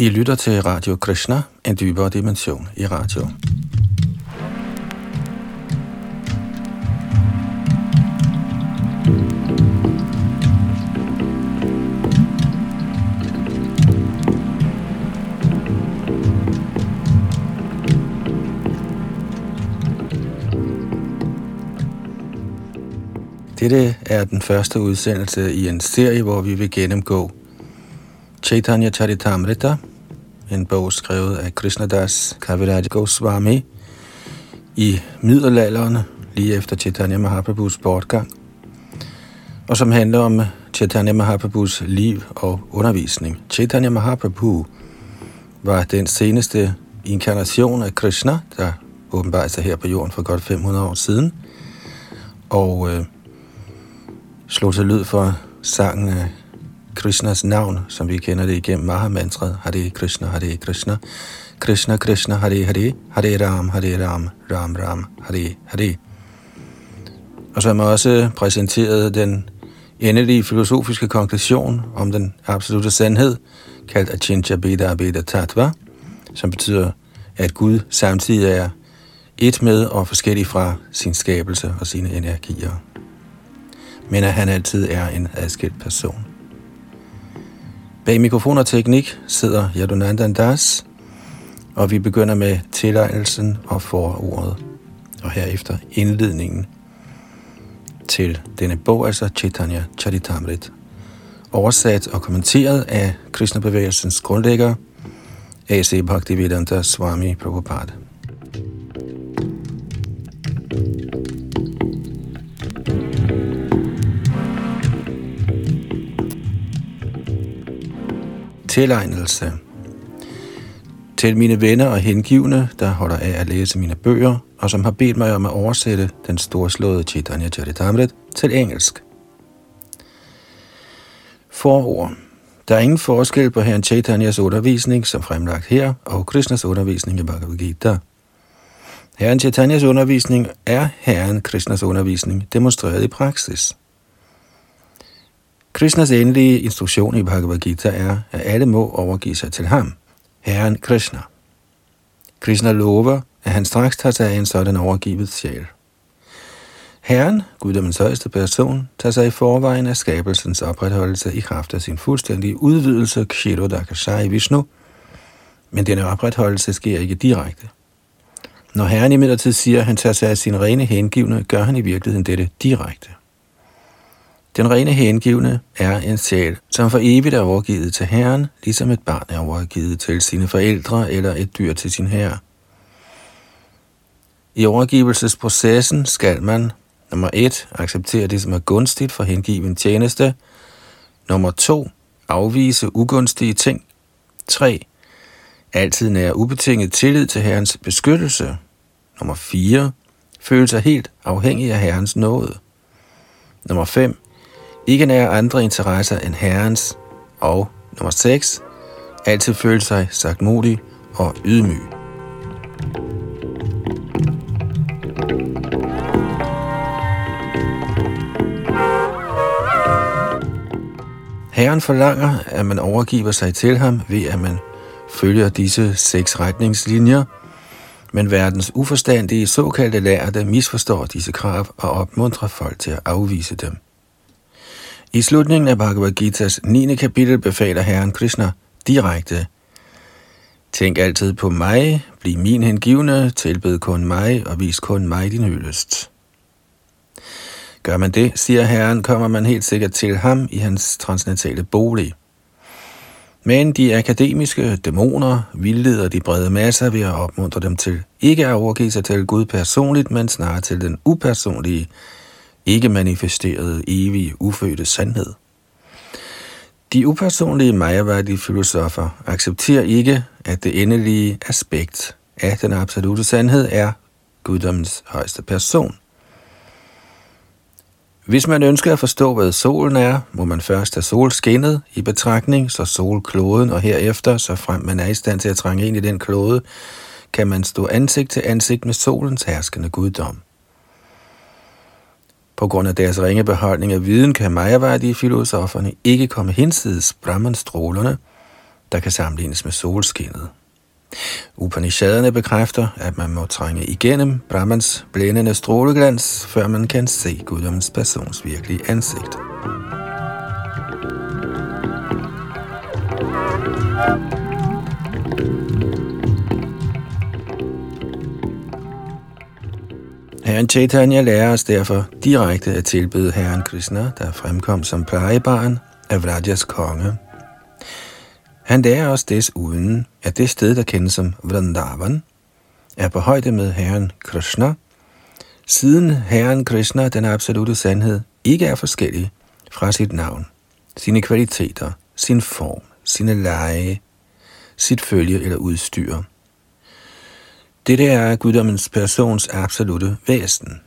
I lytter til Radio Krishna, en dybere dimension i radio. Dette er den første udsendelse i en serie, hvor vi vil gennemgå Chaitanya Charitamrita, en bog skrevet af Krishnadas Kaviraj Goswami i middelalderen, lige efter Chaitanya Mahaprabhus bortgang, og som handler om Chaitanya Mahaprabhus liv og undervisning. Chaitanya Mahaprabhu var den seneste inkarnation af Krishna, der åbenbart sig her på jorden for godt 500 år siden, og øh, slog til lyd for sangen af Krishnas navn, som vi kender det igennem Mahamantret, Hare Krishna, Hare Krishna, Krishna Krishna, Hare Hare, Hare Ram, Hare Ram, Ram Ram, Hare Hare. Og som også præsenterede den endelige filosofiske konklusion om den absolute sandhed, kaldt Achintya Beda Beda Tattva, som betyder, at Gud samtidig er et med og forskellig fra sin skabelse og sine energier men at han altid er en adskilt person. Bag mikrofon og teknik sidder Yadunandan Das, og vi begynder med tilegnelsen og forordet, og herefter indledningen til denne bog, altså Chaitanya Charitamrit, oversat og kommenteret af Krishna-bevægelsens grundlægger, A.C. Bhaktivedanta Swami Prabhupada. Tilegnelse. Til mine venner og hengivne, der holder af at læse mine bøger, og som har bedt mig om at oversætte den storslåede Chaitanya Charitamrit til engelsk. Forord. Der er ingen forskel på herren Chaitanyas undervisning, som fremlagt her, og Krishnas undervisning i Bhagavad Gita. Herren Chaitanyas undervisning er herren Krishnas undervisning, demonstreret i praksis. Krishnas endelige instruktion i Bhagavad Gita er, at alle må overgive sig til ham, Herren Krishna. Krishna lover, at han straks tager sig af en sådan overgivet sjæl. Herren, guddommens højeste person, tager sig i forvejen af skabelsens opretholdelse i kraft af sin fuldstændige udvidelse Kshirodakashai Vishnu, men denne opretholdelse sker ikke direkte. Når Herren imidlertid siger, at han tager sig af sin rene hengivne, gør han i virkeligheden dette direkte. Den rene hengivne er en sjæl, som for evigt er overgivet til Herren, ligesom et barn er overgivet til sine forældre eller et dyr til sin herre. I overgivelsesprocessen skal man nummer 1. acceptere det, som er gunstigt for hengiven tjeneste. Nummer 2. afvise ugunstige ting. 3. Altid nære ubetinget tillid til Herrens beskyttelse. Nummer 4. Føle sig helt afhængig af Herrens nåde. Nummer 5 ikke nær andre interesser end herrens, og nummer 6, altid føle sig sagt modig og ydmyg. Herren forlanger, at man overgiver sig til ham ved, at man følger disse seks retningslinjer, men verdens uforstandige såkaldte lærte misforstår disse krav og opmuntrer folk til at afvise dem. I slutningen af Bhagavad Gita's 9. kapitel befaler Herren Krishna direkte, Tænk altid på mig, bliv min hengivne, tilbed kun mig og vis kun mig din hyldest. Gør man det, siger Herren, kommer man helt sikkert til ham i hans transcendentale bolig. Men de akademiske dæmoner vildleder de brede masser ved at opmuntre dem til ikke at overgive sig til Gud personligt, men snarere til den upersonlige ikke manifesterede, evige, ufødte sandhed. De upersonlige majaværdige filosofer accepterer ikke, at det endelige aspekt af den absolute sandhed er guddommens højeste person. Hvis man ønsker at forstå, hvad solen er, må man først have solskinnet i betragtning, så solkloden og herefter, så frem man er i stand til at trænge ind i den klode, kan man stå ansigt til ansigt med solens herskende guddom. På grund af deres ringe beholdning af viden kan majaværdige filosoferne ikke komme hinsides Brahman-strålerne, der kan sammenlignes med solskinnet. Upanishaderne bekræfter, at man må trænge igennem Brahmans blændende stråleglans, før man kan se guddommens persons virkelige ansigt. Herren Chaitanya lærer os derfor direkte at tilbede Herren Krishna, der fremkom som plejebarn af Vrajas konge. Han lærer os desuden, at det sted, der kendes som Vrindavan, er på højde med Herren Krishna, siden Herren Krishna, den absolute sandhed, ikke er forskellig fra sit navn, sine kvaliteter, sin form, sine lege, sit følge eller udstyr. Dette er guddommens persons absolute væsen.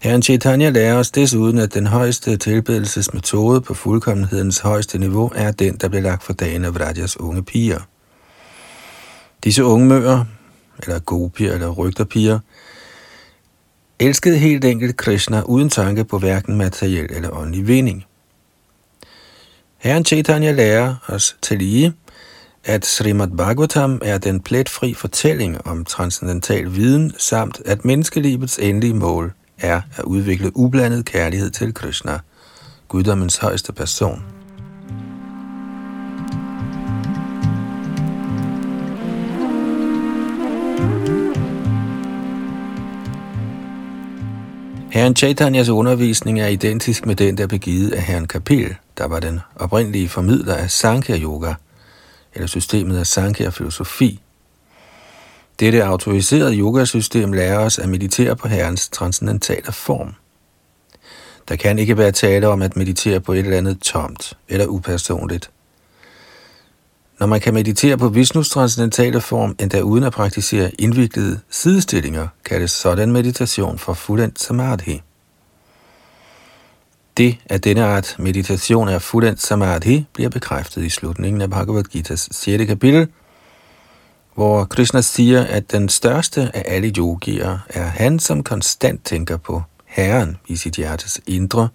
Herren Chaitanya lærer os desuden, at den højeste tilbedelsesmetode på fuldkommenhedens højeste niveau er den, der bliver lagt for dagen af Vrajas unge piger. Disse unge møger, eller gopier eller rygterpiger, elskede helt enkelt Krishna uden tanke på hverken materiel eller åndelig vinding. Herren Chaitanya lærer os til lige, at Srimad Bhagavatam er den pletfri fortælling om transcendental viden, samt at menneskelivets endelige mål er at udvikle ublandet kærlighed til Krishna, guddommens højeste person. Herren Chaitanyas undervisning er identisk med den, der blev givet af Herren Kapil, der var den oprindelige formidler af Sankhya Yoga – eller systemet af Sankhya filosofi. Dette autoriserede yogasystem lærer os at meditere på Herrens transcendentale form. Der kan ikke være tale om at meditere på et eller andet tomt eller upersonligt. Når man kan meditere på Vishnus transcendentale form, endda uden at praktisere indviklede sidestillinger, kaldes sådan meditation for fuldendt samadhi. Det, at denne art meditation er fuldendt samadhi, bliver bekræftet i slutningen af Bhagavad Gita's 6. kapitel, hvor Krishna siger, at den største af alle yogier er han, som konstant tænker på Herren i sit hjertes indre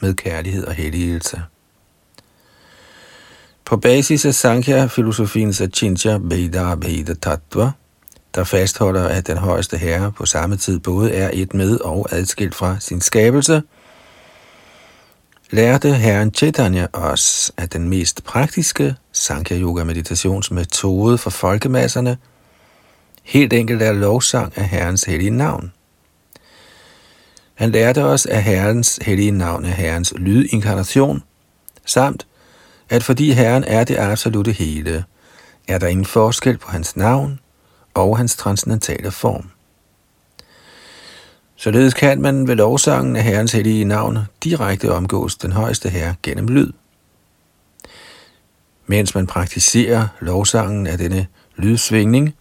med kærlighed og helligelse. På basis af Sankhya-filosofiens Achintya Veda Veda Tattva, der fastholder, at den højeste herre på samme tid både er et med og adskilt fra sin skabelse – lærte herren Chaitanya os, at den mest praktiske Sankhya Yoga meditationsmetode for folkemasserne helt enkelt er lovsang af Herrens hellige navn. Han lærte os, at Herrens hellige navn er Herrens lydinkarnation, samt at fordi Herren er det absolute hele, er der ingen forskel på hans navn og hans transcendentale form. Således kan man ved lovsangen af Herrens hellige navn direkte omgås den højeste herre gennem lyd. Mens man praktiserer lovsangen af denne lydsvingning,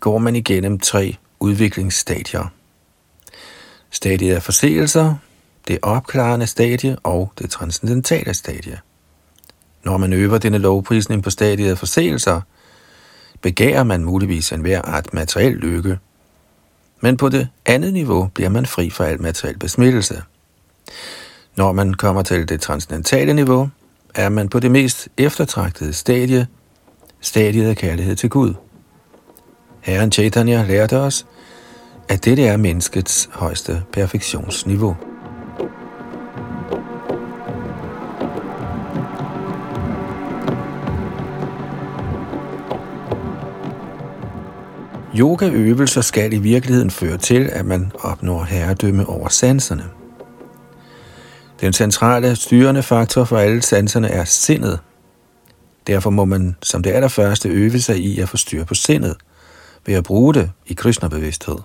går man igennem tre udviklingsstadier. Stadiet af forseelser, det opklarende stadie og det transcendentale stadie. Når man øver denne lovprisning på stadiet af forseelser, begærer man muligvis enhver art materiel lykke – men på det andet niveau bliver man fri for al materiel besmittelse. Når man kommer til det transcendentale niveau, er man på det mest eftertragtede stadie, stadiet af kærlighed til Gud. Herren Chaitanya lærte os, at dette er menneskets højeste perfektionsniveau. Yogaøvelser skal i virkeligheden føre til, at man opnår herredømme over sanserne. Den centrale styrende faktor for alle sanserne er sindet. Derfor må man som det allerførste øve sig i at få styr på sindet, ved at bruge det i Krishna-bevidsthed.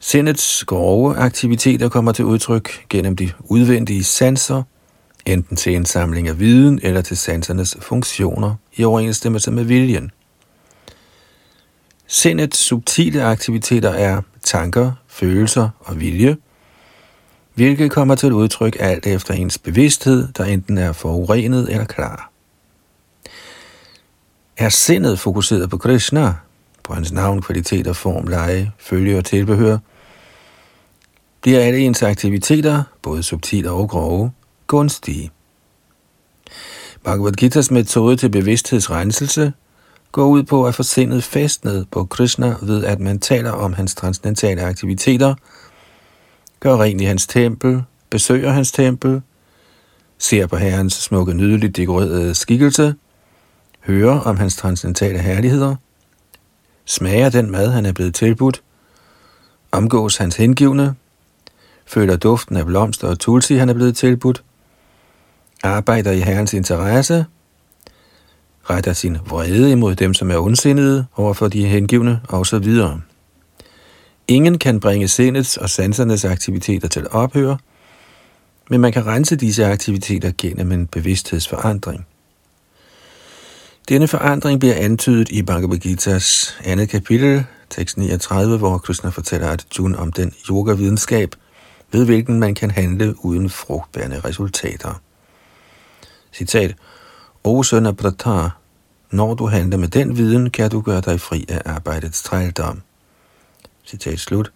Sindets grove aktiviteter kommer til udtryk gennem de udvendige sanser, enten til en samling af viden eller til sansernes funktioner i overensstemmelse med viljen – Sindets subtile aktiviteter er tanker, følelser og vilje, hvilket kommer til udtryk alt efter ens bevidsthed, der enten er forurenet eller klar. Er sindet fokuseret på Krishna, på hans navn, kvaliteter, form, leje, følge og tilbehør, bliver alle ens aktiviteter, både subtile og grove, gunstige. Bhagavad Gita's metode til bevidsthedsrenselse går ud på at få sindet fastnet på Krishna ved at man taler om hans transcendentale aktiviteter, gør rent i hans tempel, besøger hans tempel, ser på herrens smukke, nydeligt dekorerede skikkelse, hører om hans transcendentale herligheder, smager den mad, han er blevet tilbudt, omgås hans hengivne, føler duften af blomster og tulsi, han er blevet tilbudt, arbejder i herrens interesse, retter sin vrede imod dem, som er ondsindede overfor de hengivne osv. Ingen kan bringe sindets og sansernes aktiviteter til ophør, men man kan rense disse aktiviteter gennem en bevidsthedsforandring. Denne forandring bliver antydet i Bhagavad Gita's andet kapitel, tekst 39, hvor Krishna fortæller Arjuna om den yoga-videnskab, ved hvilken man kan handle uden frugtbærende resultater. Citat. O søn af Pratar, når du handler med den viden, kan du gøre dig fri af arbejdets trældom. Citat slut.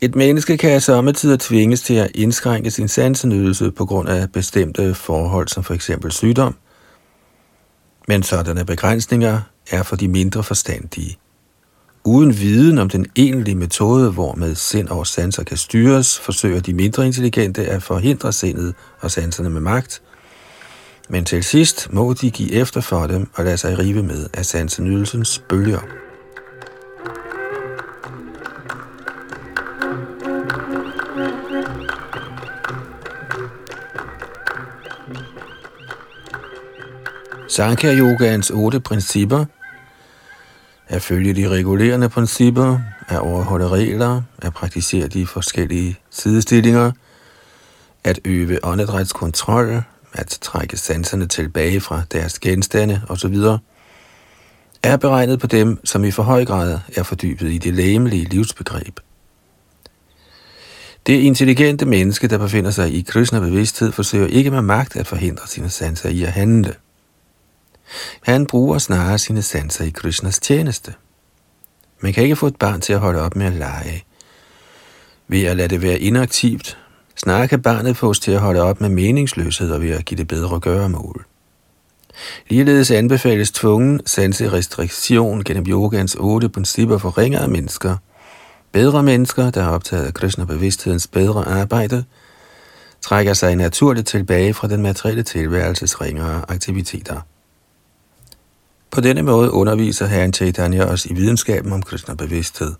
Et menneske kan samtidig tvinges til at indskrænke sin sansenydelse på grund af bestemte forhold, som for eksempel sygdom, men sådanne begrænsninger er for de mindre forstandige. Uden viden om den egentlige metode, hvormed sind og sanser kan styres, forsøger de mindre intelligente at forhindre sindet og sanserne med magt, men til sidst må de give efter for dem og lade sig rive med af sansenydelsens bølger. Sankhya Yogans otte principper. At følge de regulerende principper, at overholde regler, at praktisere de forskellige sidestillinger, at øve åndedrætskontrol, at trække sanserne tilbage fra deres genstande osv., er beregnet på dem, som i for høj grad er fordybet i det læmelige livsbegreb. Det intelligente menneske, der befinder sig i Krishna-bevidsthed, forsøger ikke med magt at forhindre sine sanser i at handle. Han bruger snarere sine sanser i Krishnas tjeneste. Man kan ikke få et barn til at holde op med at lege. Ved at lade det være inaktivt, snarere kan barnet fås til at holde op med meningsløshed og ved at give det bedre gøremål. Ligeledes anbefales tvungen sanserestriktion gennem yogans otte principper for ringere mennesker. Bedre mennesker, der er optaget af Krishna-bevidsthedens bedre arbejde, trækker sig naturligt tilbage fra den materielle tilværelses ringere aktiviteter. På denne måde underviser Herren Chaitanya os i videnskaben om Krishna-bevidsthed.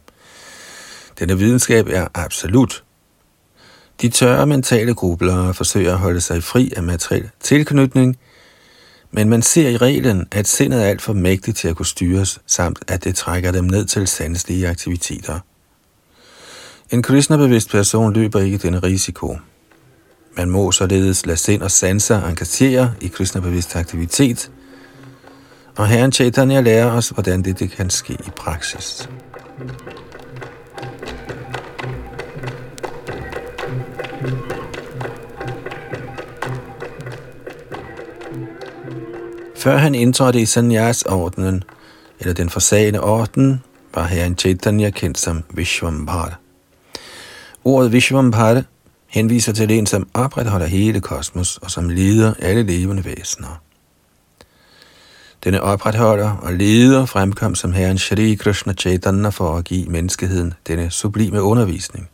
Denne videnskab er absolut. De tørre mentale grublere forsøger at holde sig fri af materiel tilknytning, men man ser i reglen, at sindet er alt for mægtigt til at kunne styres, samt at det trækker dem ned til sanselige aktiviteter. En krishnabevidst person løber ikke denne risiko. Man må således lade sind og sanser engagere i krishnabevidst aktivitet – og Herren Chaitanya lærer os, hvordan dette det kan ske i praksis. Før han indtrådte i Sanyas-ordenen, eller den forsagende orden, var herren Chaitanya kendt som Vishwambhara. Ordet Vishwambhara henviser til en, som opretholder hele kosmos og som leder alle levende væsener. Denne opretholder og leder fremkom som herren Shri Krishna Chaitanya for at give menneskeheden denne sublime undervisning.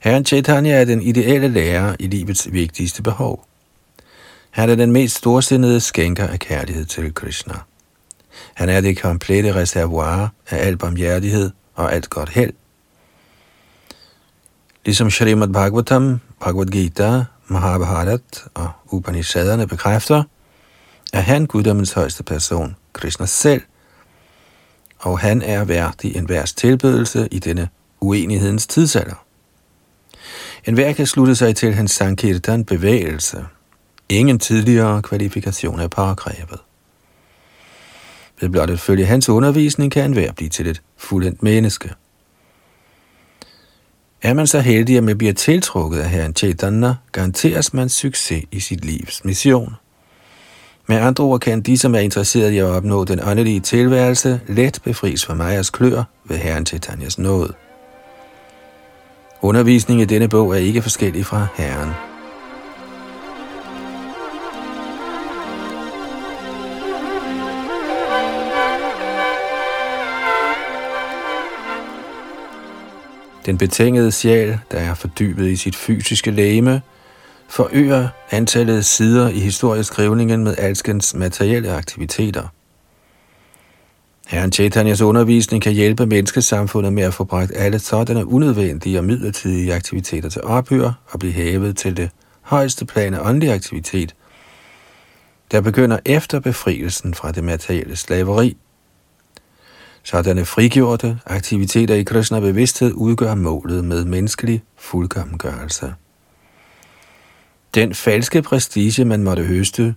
Herren Chaitanya er den ideelle lærer i livets vigtigste behov. Han er den mest storsindede skænker af kærlighed til Krishna. Han er det komplette reservoir af al barmhjertighed og alt godt held. Ligesom Shrimad Bhagavatam, Bhagavad Gita, Mahabharat og Upanishaderne bekræfter, er han guddommens højeste person, Krishna selv, og han er værdig en tilbedelse i denne uenighedens tidsalder. En hver kan slutte sig til hans Sankirtan bevægelse. Ingen tidligere kvalifikation er påkrævet. Ved blot at følge hans undervisning kan enhver blive til et fuldendt menneske. Er man så heldig, at man bliver tiltrukket af Herren Chaitanya, garanteres man succes i sit livs mission. Med andre ord kan de, som er interesseret i at opnå den åndelige tilværelse, let befries fra Majas klør ved Herren Chaitanyas nåde. Undervisning i denne bog er ikke forskellig fra Herren. Den betingede sjæl, der er fordybet i sit fysiske læme, forøger antallet sider i historieskrivningen med alskens materielle aktiviteter. Herren Chaitanyas undervisning kan hjælpe menneskesamfundet med at få bragt alle sådanne unødvendige og midlertidige aktiviteter til ophør og blive hævet til det højeste plan af åndelig aktivitet, der begynder efter befrielsen fra det materielle slaveri. Sådanne frigjorte aktiviteter i Krishna bevidsthed udgør målet med menneskelig fuldkommengørelse. Den falske prestige, man måtte høste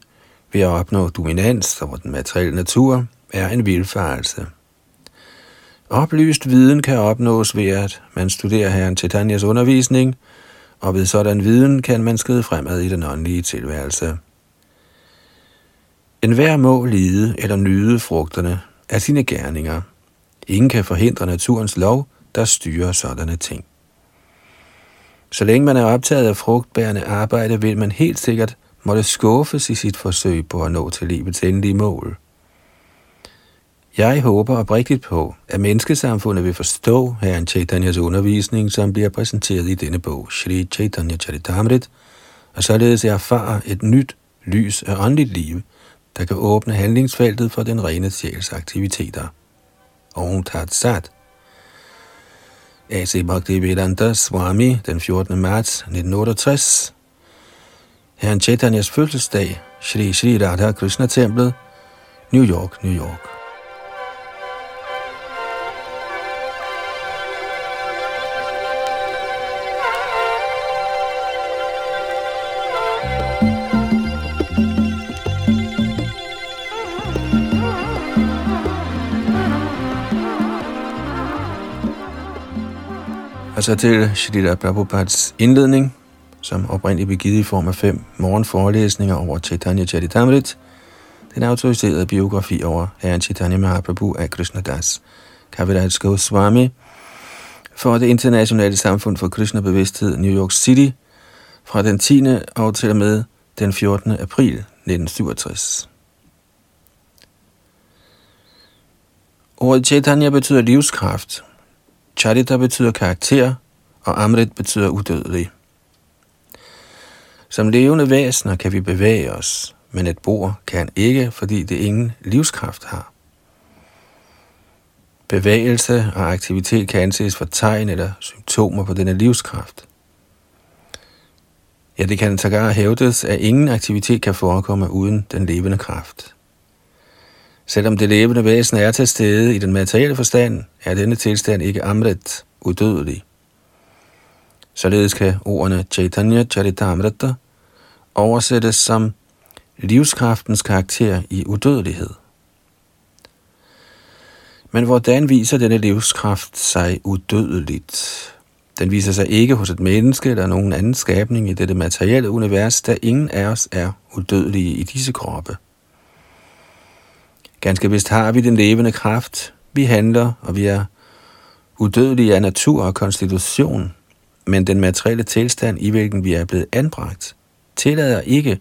ved at opnå dominans over den materielle natur, er en vilfarelse. Oplyst viden kan opnås ved, at man studerer herren Titanias undervisning, og ved sådan viden kan man skride fremad i den åndelige tilværelse. En hver må lide eller nyde frugterne af sine gerninger. Ingen kan forhindre naturens lov, der styrer sådanne ting. Så længe man er optaget af frugtbærende arbejde, vil man helt sikkert måtte skuffes i sit forsøg på at nå til livets endelige mål. Jeg håber oprigtigt på, at menneskesamfundet vil forstå Herren Chaitanyas undervisning, som bliver præsenteret i denne bog, Shri Chaitanya Charitamrit, og således erfare et nyt lys af åndeligt liv, der kan åbne handlingsfeltet for den rene sjæls aktiviteter. Om Tat Sat. A.C. Bhaktivedanta Swami den 14. marts 1968. Herren Chaitanyas fødselsdag, Shri Shri Radha Krishna Templet, New York, New York. Altså til Shrita Prabhupads indledning, som oprindeligt blev givet i form af fem morgenforelæsninger over Chaitanya Charitamrit, den autoriserede biografi over Herren Chaitanya Mahaprabhu af Das, Kaviraj Goswami, for det internationale samfund for Krishna bevidsthed New York City fra den 10. og til og med den 14. april 1967. Ordet Chaitanya betyder livskraft, Charita betyder karakter, og Amrit betyder udødelig. Som levende væsener kan vi bevæge os, men et bord kan ikke, fordi det ingen livskraft har. Bevægelse og aktivitet kan anses for tegn eller symptomer på denne livskraft. Ja, det kan sågar hævdes, at ingen aktivitet kan forekomme uden den levende kraft. Selvom det levende væsen er til stede i den materielle forstand, er denne tilstand ikke amrit, udødelig. Således kan ordene Chaitanya Charitamrita oversættes som livskraftens karakter i udødelighed. Men hvordan viser denne livskraft sig udødeligt? Den viser sig ikke hos et menneske eller nogen anden skabning i dette materielle univers, da ingen af os er udødelige i disse kroppe. Ganske vist har vi den levende kraft. Vi handler, og vi er udødelige af natur og konstitution. Men den materielle tilstand, i hvilken vi er blevet anbragt, tillader ikke,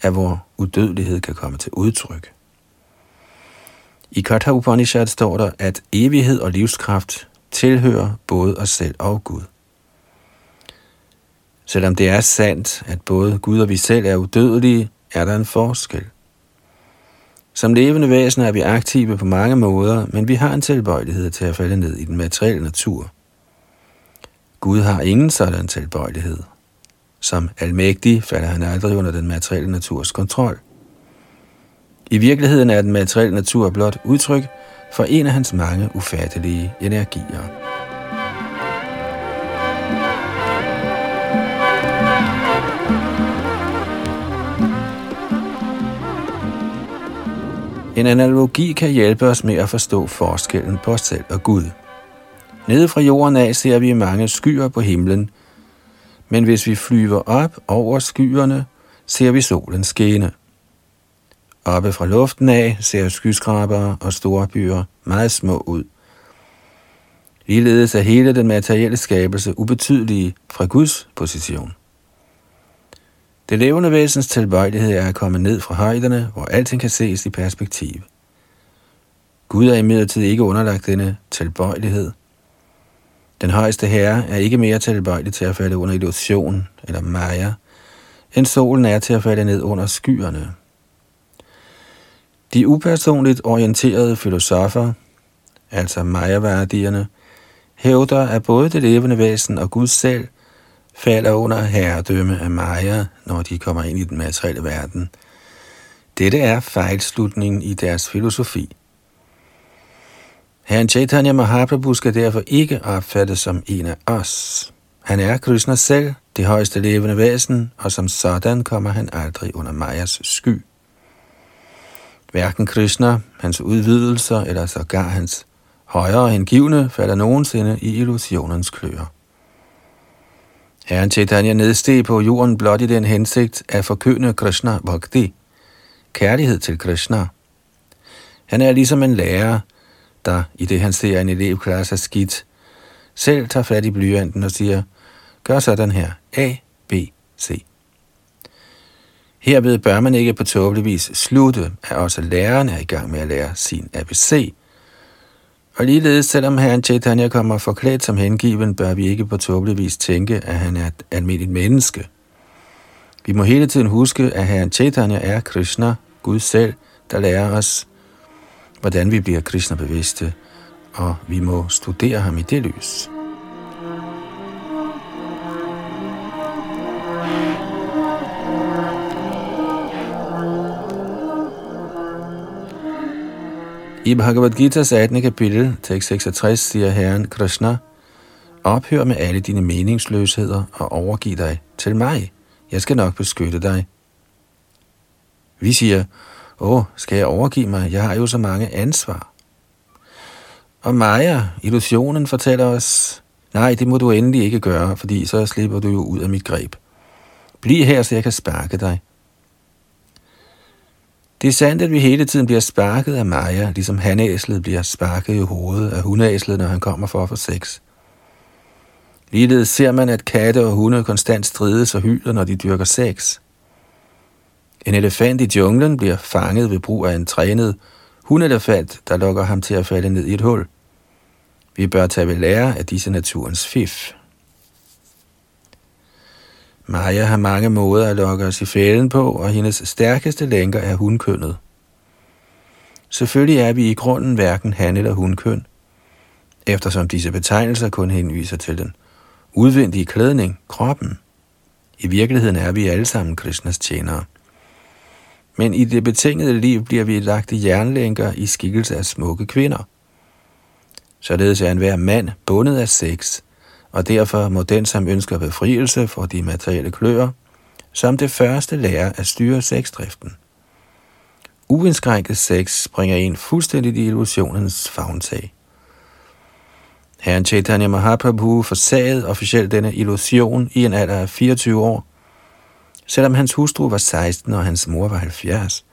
at vores udødelighed kan komme til udtryk. I Katha Upanishad står der, at evighed og livskraft tilhører både os selv og Gud. Selvom det er sandt, at både Gud og vi selv er udødelige, er der en forskel – som levende væsener er vi aktive på mange måder, men vi har en tilbøjelighed til at falde ned i den materielle natur. Gud har ingen sådan tilbøjelighed. Som almægtig falder han aldrig under den materielle naturs kontrol. I virkeligheden er den materielle natur blot udtryk for en af hans mange ufattelige energier. En analogi kan hjælpe os med at forstå forskellen på os selv og Gud. Nede fra jorden af ser vi mange skyer på himlen, men hvis vi flyver op over skyerne, ser vi solen skene. Oppe fra luften af ser skyskrabere og store byer meget små ud. Ligeledes er hele den materielle skabelse ubetydelige fra Guds position. Det levende væsens tilbøjelighed er at komme ned fra højderne, hvor alting kan ses i perspektiv. Gud er imidlertid ikke underlagt denne tilbøjelighed. Den højeste herre er ikke mere tilbøjelig til at falde under illusion eller maya, end solen er til at falde ned under skyerne. De upersonligt orienterede filosofer, altså maya hævder, at både det levende væsen og Gud selv falder under herredømme af Maya, når de kommer ind i den materielle verden. Dette er fejlslutningen i deres filosofi. Herren Chaitanya Mahaprabhu skal derfor ikke opfattes som en af os. Han er Krishna selv, det højeste levende væsen, og som sådan kommer han aldrig under Mayas sky. Hverken Krishna, hans udvidelser eller sågar hans højere hengivne falder nogensinde i illusionens kløer. Herren Chaitanya nedsteg på jorden blot i den hensigt at forkynde Krishna Bhakti, kærlighed til Krishna. Han er ligesom en lærer, der i det han ser en elev klare sig skidt, selv tager fat i blyanten og siger, gør sådan her, A, B, C. Herved bør man ikke på tåbelig vis slutte, at også læreren er i gang med at lære sin ABC. Og ligeledes, selvom herren Chaitanya kommer forklædt som hengiven, bør vi ikke på tåbelig vis tænke, at han er et almindeligt menneske. Vi må hele tiden huske, at herren Chaitanya er Krishna, Gud selv, der lærer os, hvordan vi bliver Krishna-bevidste, og vi må studere ham i det lys. I Bhagavad Gita's 18. kapitel, tekst 66, siger Herren Krishna, Ophør med alle dine meningsløsheder og overgiv dig til mig. Jeg skal nok beskytte dig. Vi siger, åh, skal jeg overgive mig? Jeg har jo så mange ansvar. Og Maja, illusionen, fortæller os, nej, det må du endelig ikke gøre, fordi så slipper du jo ud af mit greb. Bliv her, så jeg kan sparke dig. Det er sandt, at vi hele tiden bliver sparket af Maja, ligesom hanæslet bliver sparket i hovedet af hundæslet, når han kommer for at få sex. Ligeledes ser man, at katte og hunde konstant strides og hyler, når de dyrker sex. En elefant i junglen bliver fanget ved brug af en trænet hundelefant, der lokker ham til at falde ned i et hul. Vi bør tage ved lære af disse naturens fif. Maja har mange måder at lokke os i fælden på, og hendes stærkeste lænker er hundkønnet. Selvfølgelig er vi i grunden hverken han eller hundkøn, eftersom disse betegnelser kun henviser til den udvendige klædning, kroppen. I virkeligheden er vi alle sammen Krishnas tjenere. Men i det betingede liv bliver vi lagt i jernlænker i skikkelse af smukke kvinder. Således er enhver mand bundet af sex, og derfor må den, som ønsker befrielse for de materielle kløer, som det første lære at styre sexdriften. Uindskrænket sex bringer en fuldstændig i illusionens fagntag. Herren Chaitanya Mahaprabhu forsagede officielt denne illusion i en alder af 24 år, selvom hans hustru var 16 og hans mor var 70,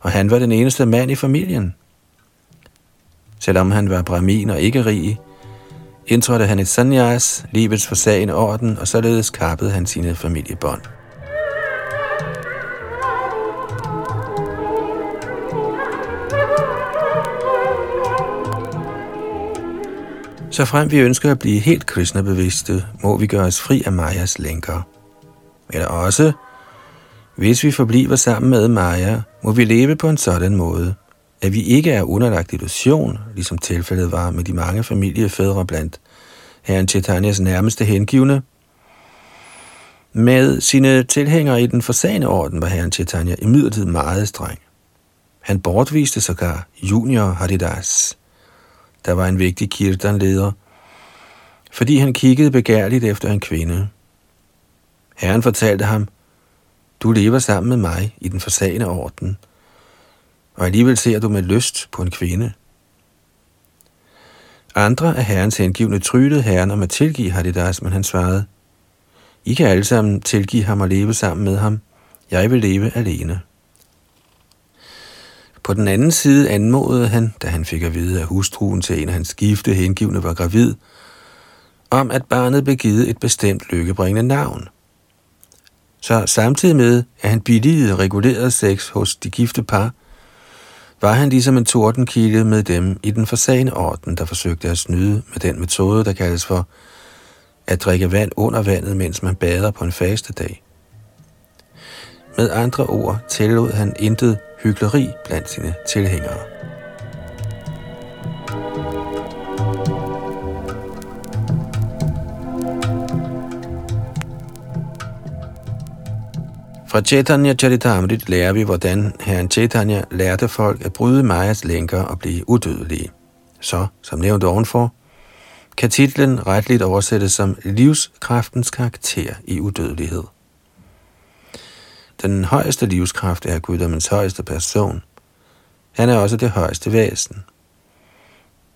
og han var den eneste mand i familien. Selvom han var brahmin og ikke rig, indtrådte han et sanyas, livets forsagende orden, og således kappede han sine familiebånd. Så frem vi ønsker at blive helt kristnebevidste, må vi gøre os fri af Majas lænker. Eller også, hvis vi forbliver sammen med Maja, må vi leve på en sådan måde, at vi ikke er underlagt illusion, ligesom tilfældet var med de mange familiefædre blandt herren Chaitanyas nærmeste hengivne. Med sine tilhængere i den forsagende orden var herren Chaitanya imidlertid meget streng. Han bortviste sågar junior Haridas, der var en vigtig kirtanleder, fordi han kiggede begærligt efter en kvinde. Herren fortalte ham, du lever sammen med mig i den forsagende orden – og alligevel ser du med lyst på en kvinde. Andre af herrens hengivne trylede herren om at tilgive Haridas, men han svarede, I kan alle sammen tilgive ham og leve sammen med ham. Jeg vil leve alene. På den anden side anmodede han, da han fik at vide, at hustruen til en af hans gifte hengivne var gravid, om at barnet blev givet et bestemt lykkebringende navn. Så samtidig med, at han billigede reguleret sex hos de gifte par, var han ligesom en tordenkilde med dem i den forsagende orden, der forsøgte at snyde med den metode, der kaldes for at drikke vand under vandet, mens man bader på en faste dag. Med andre ord tillod han intet hyggeleri blandt sine tilhængere. Fra Chaitanya Charitamrit lærer vi, hvordan herren Chaitanya lærte folk at bryde Majas lænker og blive udødelige. Så, som nævnt ovenfor, kan titlen retligt oversættes som livskraftens karakter i udødelighed. Den højeste livskraft er guddommens højeste person. Han er også det højeste væsen.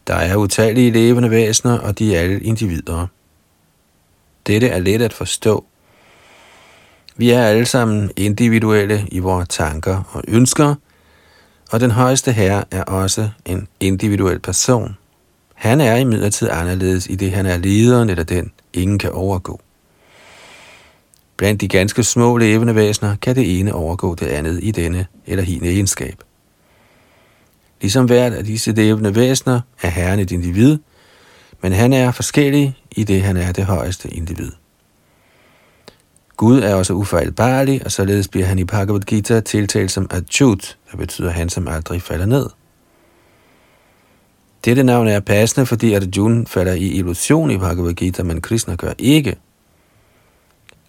Der er utallige levende væsener, og de er alle individer. Dette er let at forstå. Vi er alle sammen individuelle i vores tanker og ønsker, og den højeste herre er også en individuel person. Han er imidlertid anderledes i det, han er lederen eller den, ingen kan overgå. Blandt de ganske små levende væsener kan det ene overgå det andet i denne eller hine egenskab. Ligesom hvert af disse levende væsener er herren et individ, men han er forskellig i det, han er det højeste individ. Gud er også ufejlbarlig, og således bliver han i Bhagavad Gita tiltalt som Achut, der betyder han, som aldrig falder ned. Dette navn er passende, fordi Arjuna falder i illusion i Bhagavad Gita, men Krishna gør ikke.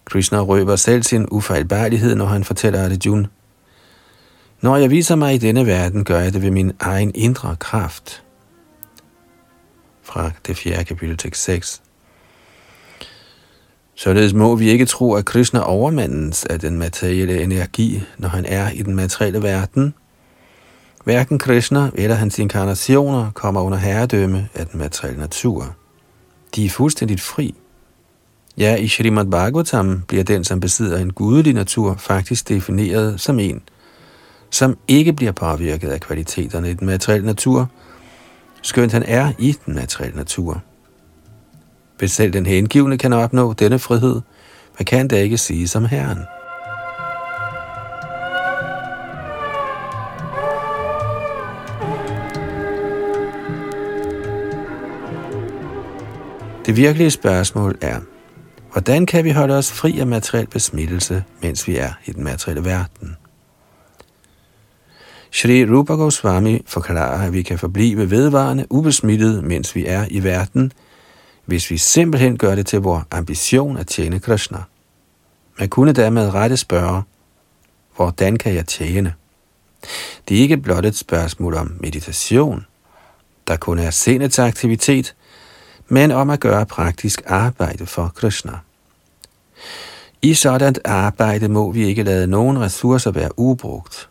Krishna røber selv sin ufejlbarlighed, når han fortæller Arjuna, Når jeg viser mig i denne verden, gør jeg det ved min egen indre kraft. Fra det fjerde kapitel tekst 6. Således må vi ikke tro, at Krishna overmandes af den materielle energi, når han er i den materielle verden. Hverken Krishna eller hans inkarnationer kommer under herredømme af den materielle natur. De er fuldstændigt fri. Ja, i Srimad Bhagavatam bliver den, som besidder en gudelig natur, faktisk defineret som en, som ikke bliver påvirket af kvaliteterne i den materielle natur, skønt han er i den materielle natur. Hvis selv den hengivne kan opnå denne frihed, hvad kan det ikke sige som Herren? Det virkelige spørgsmål er, hvordan kan vi holde os fri af materiel besmittelse, mens vi er i den materielle verden? Shri Rupa Goswami forklarer, at vi kan forblive vedvarende ubesmittet, mens vi er i verden, hvis vi simpelthen gør det til vores ambition at tjene Krishna. Man kunne dermed rette spørge, hvordan kan jeg tjene? Det er ikke blot et spørgsmål om meditation, der kun er sindets aktivitet, men om at gøre praktisk arbejde for Krishna. I sådan arbejde må vi ikke lade nogen ressourcer være ubrugt.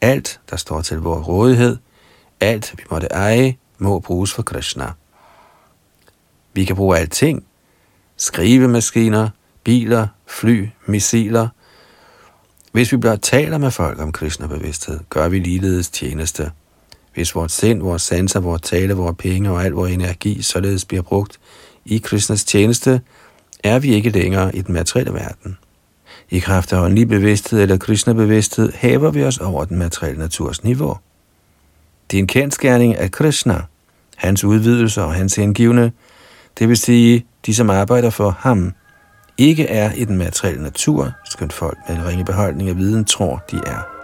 Alt, der står til vores rådighed, alt vi måtte eje, må bruges for Krishna. Vi kan bruge alting. Skrivemaskiner, biler, fly, missiler. Hvis vi blot taler med folk om Krishna-bevidsthed, gør vi ligeledes tjeneste. Hvis vores sind, vores sanser, vores tale, vores penge og al vores energi således bliver brugt i Krishnas tjeneste, er vi ikke længere i den materielle verden. I kraft af åndelig bevidsthed eller Krishna-bevidsthed hæver vi os over den materielle naturs niveau. Det er en kendskærning af Krishna, hans udvidelse og hans hengivne, det vil sige, de som arbejder for ham, ikke er i den materielle natur, skønt folk med en ringe beholdning af viden tror, de er.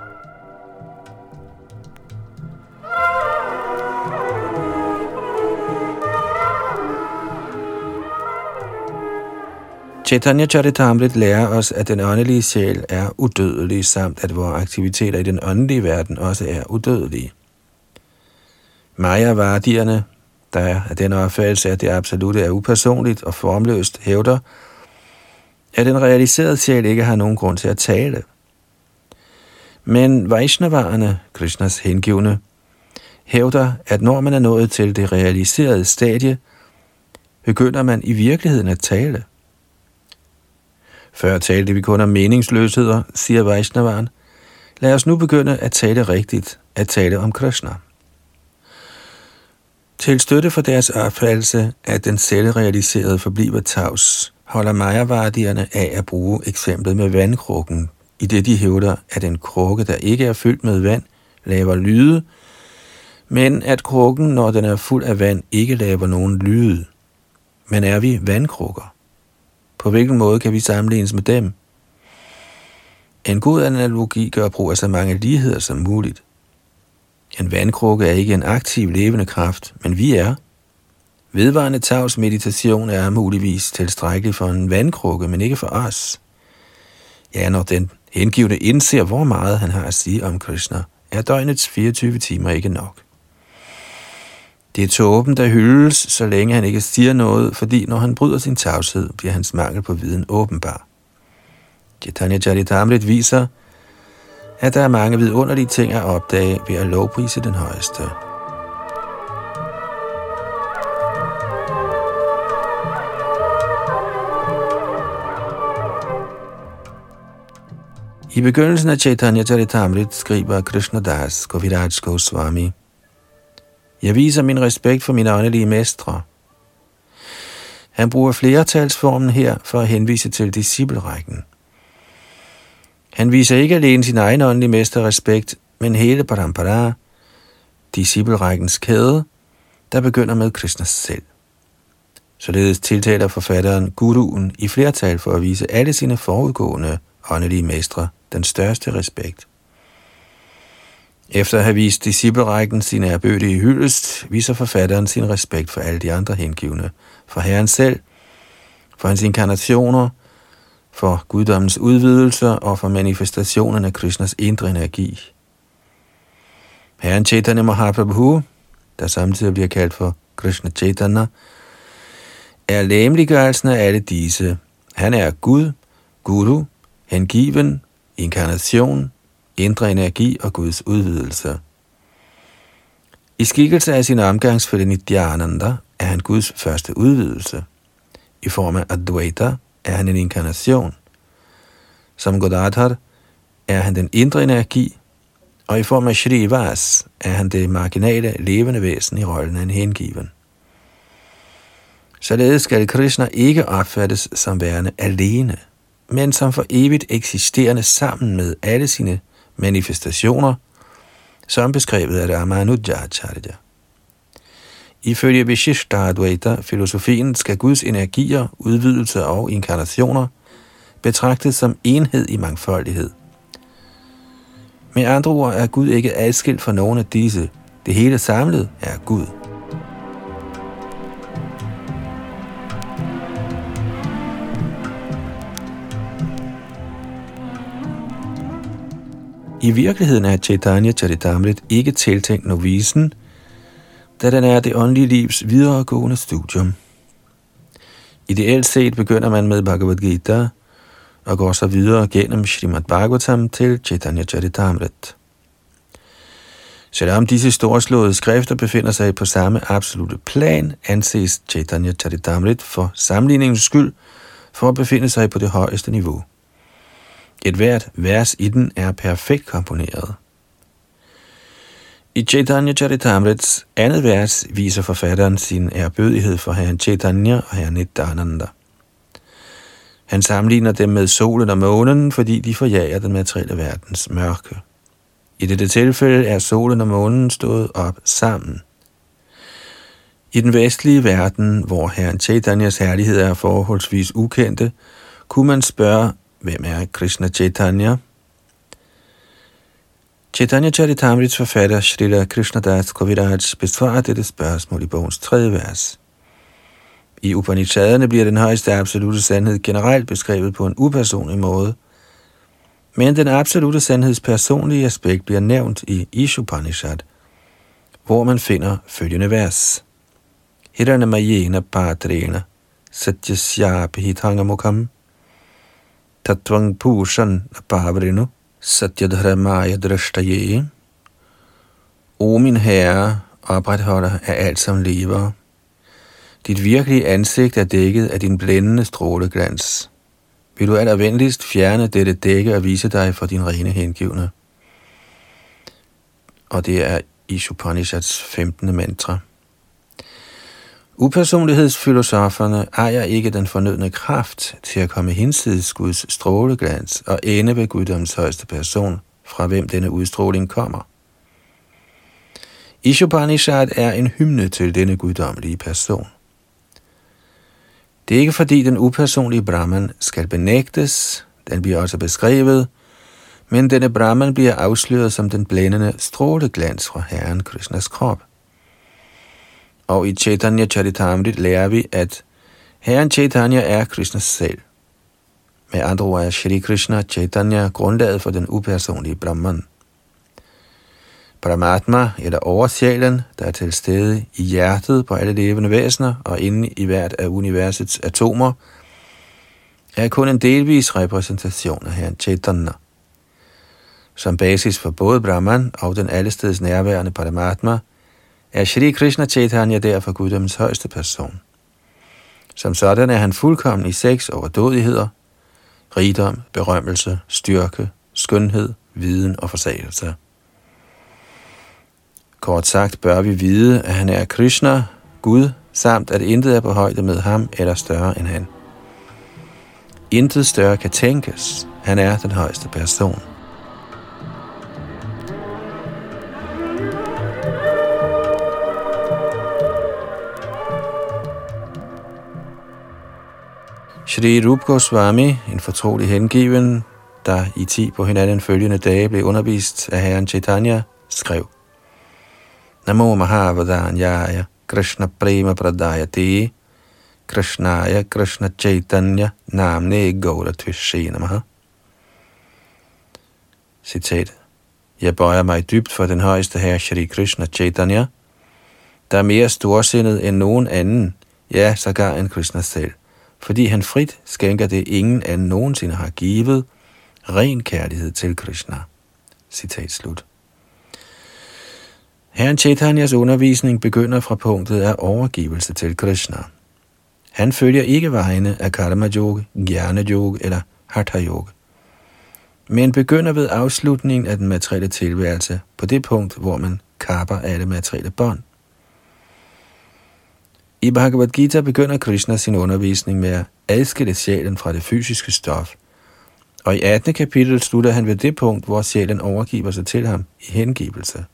Chaitanya Charitamrit lærer os, at den åndelige sjæl er udødelig, samt at vores aktiviteter i den åndelige verden også er udødelige. Maya-vardierne, der er af den opfattelse, at det absolute er upersonligt og formløst, hævder, at den realiserede sjæl ikke har nogen grund til at tale. Men Vaishnavarerne, Krishnas hengivne, hævder, at når man er nået til det realiserede stadie, begynder man i virkeligheden at tale. Før talte vi kun om meningsløsheder, siger Vaishnavaren. Lad os nu begynde at tale rigtigt, at tale om Krishna. Til støtte for deres opfattelse, at den selvrealiserede forbliver tavs, holder majavardierne af at bruge eksemplet med vandkrukken, i det de hævder, at en krukke, der ikke er fyldt med vand, laver lyde, men at krukken, når den er fuld af vand, ikke laver nogen lyde. Men er vi vandkrukker? På hvilken måde kan vi sammenlignes med dem? En god analogi gør brug af så mange ligheder som muligt. En vandkrukke er ikke en aktiv levende kraft, men vi er. Vedvarende tavs meditation er muligvis tilstrækkelig for en vandkrukke, men ikke for os. Ja, når den hengivne indser, hvor meget han har at sige om Krishna, er døgnets 24 timer ikke nok. Det er tåben, der hyldes, så længe han ikke siger noget, fordi når han bryder sin tavshed, bliver hans mangel på viden åbenbar. Chaitanya Charitamrit viser, at der er mange vidunderlige ting at opdage ved at lovprise den højeste. I begyndelsen af Chaitanya Charitamrit skriver Krishna Das Goviraj Goswami, Jeg viser min respekt for mine åndelige mestre. Han bruger flertalsformen her for at henvise til disciplerækken. Han viser ikke alene sin egen åndelige mester respekt, men hele Parampara, disciplerækkens kæde, der begynder med Krishna selv. Således tiltaler forfatteren guruen i flertal for at vise alle sine forudgående åndelige mestre den største respekt. Efter at have vist disciplerækken sin erbødige hyldest, viser forfatteren sin respekt for alle de andre hengivne, for Herren selv, for hans inkarnationer, for guddommens udvidelser og for manifestationen af Krishnas indre energi. Herren Chaitanya Mahaprabhu, der samtidig bliver kaldt for Krishna Chaitanya, er læmeliggørelsen af alle disse. Han er Gud, Guru, hengiven, inkarnation, indre energi og Guds udvidelse. I skikkelse af sin omgangsfælde Nityananda er han Guds første udvidelse. I form af Advaita er han en inkarnation. Som Godadhar er han den indre energi, og i form af Shrivas er han det marginale levende væsen i rollen af en hengiven. Således skal Krishna ikke opfattes som værende alene, men som for evigt eksisterende sammen med alle sine manifestationer, som beskrevet af Ramanujacharya. Ifølge Vishishta-Advaita-filosofien skal Guds energier, udvidelser og inkarnationer betragtes som enhed i mangfoldighed. Med andre ord er Gud ikke adskilt fra nogen af disse. Det hele samlet er Gud. I virkeligheden er Chaitanya Charitamrit ikke tiltænkt novisen, da den er det åndelige livs videregående studium. Ideelt set begynder man med Bhagavad Gita og går så videre gennem Srimad Bhagavatam til Chaitanya Charitamrit. Selvom disse storslåede skrifter befinder sig på samme absolute plan, anses Chaitanya Charitamrit for sammenligningens skyld for at befinde sig på det højeste niveau. Et hvert vers i den er perfekt komponeret. I Chaitanya Charitamrits andet vers viser forfatteren sin erbødighed for herren Chaitanya og herren Nityananda. Han sammenligner dem med solen og månen, fordi de forjager den materielle verdens mørke. I dette tilfælde er solen og månen stået op sammen. I den vestlige verden, hvor herren Chaitanyas herlighed er forholdsvis ukendte, kunne man spørge, hvem er Krishna Chaitanya? Chaitanya Charitamrits forfatter Srila Das Kaviraj besvarer dette spørgsmål i bogens tredje vers. I Upanishaderne bliver den højeste absolute sandhed generelt beskrevet på en upersonlig måde, men den absolute sandheds personlige aspekt bliver nævnt i Ishupanishad, hvor man finder følgende vers. Hirana Mayena Patrena Satyasya Pihitangamukam Tatvang Pushan Pavrinu Satyadharamaya Drashtaye. O min herre, opretholder af alt som lever. Dit virkelige ansigt er dækket af din blændende stråleglans. Vil du allervenligst fjerne dette dække og vise dig for din rene hengivne? Og det er Ishupanishads 15. mantra. Upersonlighedsfilosoferne ejer ikke den fornødne kraft til at komme hinsides Guds stråleglans og ende ved guddoms højeste person, fra hvem denne udstråling kommer. Ishopanishad er en hymne til denne guddommelige person. Det er ikke fordi den upersonlige Brahman skal benægtes, den bliver også beskrevet, men denne Brahman bliver afsløret som den blændende stråleglans fra Herren Krishnas krop. Og i Chaitanya Charitamrit lærer vi, at Herren Chaitanya er Krishna selv. Med andre ord er Shri Krishna Chaitanya grundlaget for den upersonlige Brahman. Paramatma, eller oversjælen, der er til stede i hjertet på alle levende væsener og inde i hvert af universets atomer, er kun en delvis repræsentation af Herren Chaitanya. Som basis for både Brahman og den allesteds nærværende Paramatma, er Shri Krishna Chaitanya derfor guddommens højeste person. Som sådan er han fuldkommen i seks overdådigheder, rigdom, berømmelse, styrke, skønhed, viden og forsagelse. Kort sagt bør vi vide, at han er Krishna, Gud, samt at intet er på højde med ham eller større end han. Intet større kan tænkes. Han er den højeste person. Shri Rup Goswami, en fortrolig hengiven, der i ti på hinanden følgende dage blev undervist af herren Chaitanya, skrev Namo Mahavadanyaya Krishna Prema Pradayati Krishnaya Krishna Chaitanya Namne Gaura Tvishi Namaha. Citat Jeg bøjer mig dybt for den højeste herre Shri Krishna Chaitanya, der er mere storsindet end nogen anden, ja, sågar end Krishna selv fordi han frit skænker det, ingen anden nogensinde har givet, ren kærlighed til Krishna. Citat slut. Herren Chaitanyas undervisning begynder fra punktet af overgivelse til Krishna. Han følger ikke vejene af karma yoga, jnana yoga eller hatha yoga, men begynder ved afslutningen af den materielle tilværelse på det punkt, hvor man kapper alle materielle bånd. I Bhagavad Gita begynder Krishna sin undervisning med at adskille sjælen fra det fysiske stof. Og i 18. kapitel slutter han ved det punkt, hvor sjælen overgiver sig til ham i hengivelse.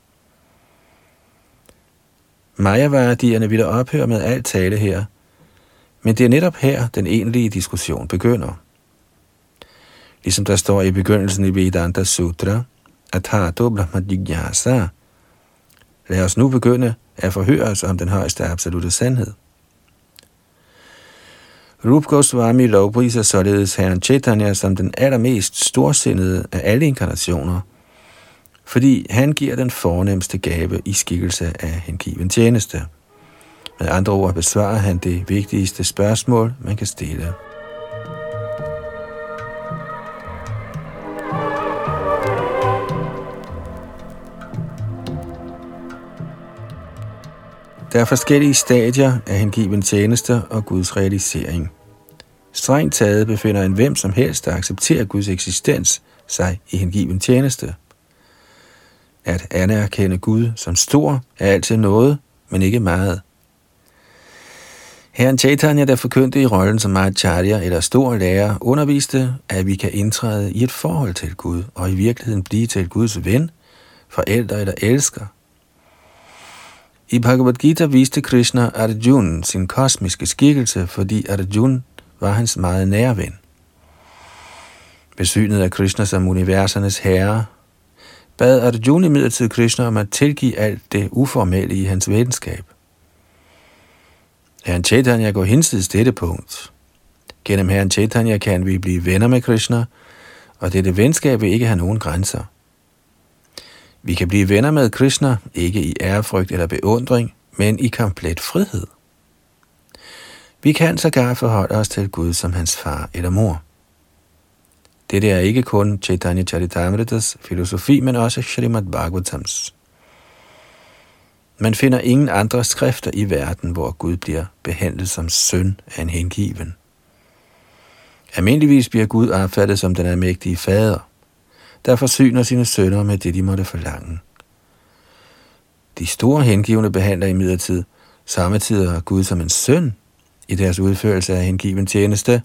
Majavardierne vil ophøre med alt tale her, men det er netop her, den egentlige diskussion begynder. Ligesom der står i begyndelsen i Vedanta Sutra, Atato Brahma Jigyasa. Lad os nu begynde at forhøre os altså om den højeste absolute sandhed. Rup Goswami lovpriser således herren Chaitanya som den allermest storsindede af alle inkarnationer, fordi han giver den fornemmeste gave i skikkelse af hengiven tjeneste. Med andre ord besvarer han det vigtigste spørgsmål, man kan stille. Der er forskellige stadier af hengiven tjeneste og Guds realisering. Strengt taget befinder en hvem som helst, der accepterer Guds eksistens, sig i hengiven tjeneste. At anerkende Gud som stor er altid noget, men ikke meget. Herren Chaitanya, der forkyndte i rollen som Acharya eller stor lærer, underviste, at vi kan indtræde i et forhold til Gud, og i virkeligheden blive til Guds ven, forældre eller elsker, i Bhagavad Gita viste Krishna Arjuna sin kosmiske skikkelse, fordi Arjuna var hans meget nære ven. Besynet af Krishna som universernes herre, bad Arjuna imidlertid Krishna om at tilgive alt det uformelle i hans venskab. Herren Chaitanya går hinsides dette punkt. Gennem Herren Chaitanya kan vi blive venner med Krishna, og dette venskab vil ikke have nogen grænser. Vi kan blive venner med Krishna, ikke i ærefrygt eller beundring, men i komplet frihed. Vi kan sågar forholde os til Gud som hans far eller mor. Dette er ikke kun Chaitanya Charitamritas filosofi, men også Srimad Bhagavatams. Man finder ingen andre skrifter i verden, hvor Gud bliver behandlet som søn af en hengiven. Almindeligvis bliver Gud opfattet som den almægtige fader – der forsyner sine sønner med det, de måtte forlange. De store hengivne behandler imidlertid samtidig Gud som en søn i deres udførelse af hengiven tjeneste.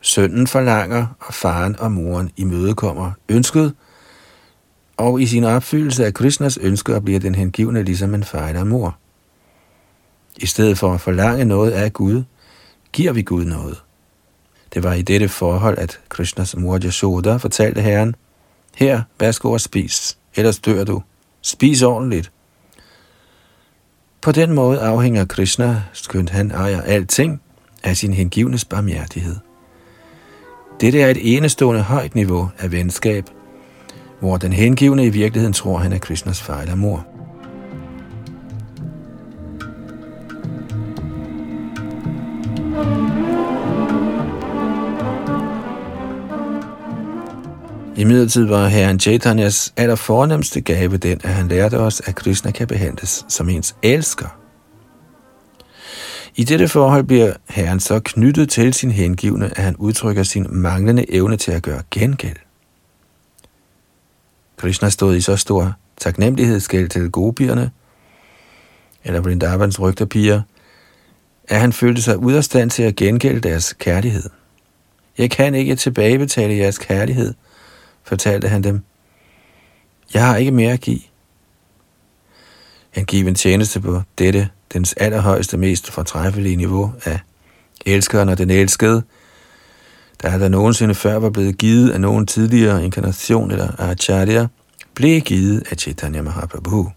Sønnen forlanger, og faren og moren imødekommer ønsket, Og i sin opfyldelse af Krishnas ønsker bliver den hengivne ligesom en far eller mor. I stedet for at forlange noget af Gud, giver vi Gud noget. Det var i dette forhold, at Krishnas mor Yashoda fortalte herren, her, værsgo og spis, ellers dør du. Spis ordentligt. På den måde afhænger Krishna, skønt han ejer alting, af sin hengivnes barmhjertighed. Dette er et enestående højt niveau af venskab, hvor den hengivne i virkeligheden tror, han er Krishnas far eller mor. I midlertid var herren Chaitanyas allerfornemmeste gave den, at han lærte os, at Krishna kan behandles som ens elsker. I dette forhold bliver herren så knyttet til sin hengivne, at han udtrykker sin manglende evne til at gøre gengæld. Krishna stod i så stor taknemmelighedsgæld til gopierne, eller Vrindavans rygterpiger, at han følte sig ud af stand til at gengælde deres kærlighed. Jeg kan ikke tilbagebetale jeres kærlighed, fortalte han dem. Jeg har ikke mere at give. Han giver en tjeneste på dette, dens allerhøjeste, mest fortræffelige niveau af elskeren og den elskede, der er der nogensinde før var blevet givet af nogen tidligere inkarnation eller acharya, blev givet af Chaitanya Mahaprabhu.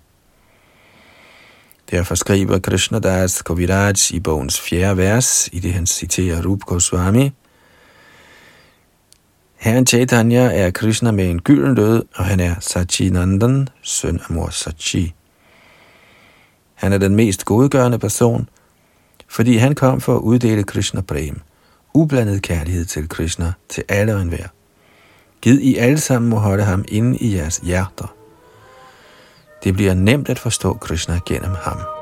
Derfor skriver Krishna Das Kaviraj i bogens fjerde vers, i det han citerer Rup Goswami, Herren Chaitanya er Krishna med en gylden død, og han er Sachinandan, søn af mor Sachi. Han er den mest godgørende person, fordi han kom for at uddele Krishna Prem, ublandet kærlighed til Krishna til alle og enhver. Gid I alle sammen må holde ham inde i jeres hjerter. Det bliver nemt at forstå Krishna gennem ham.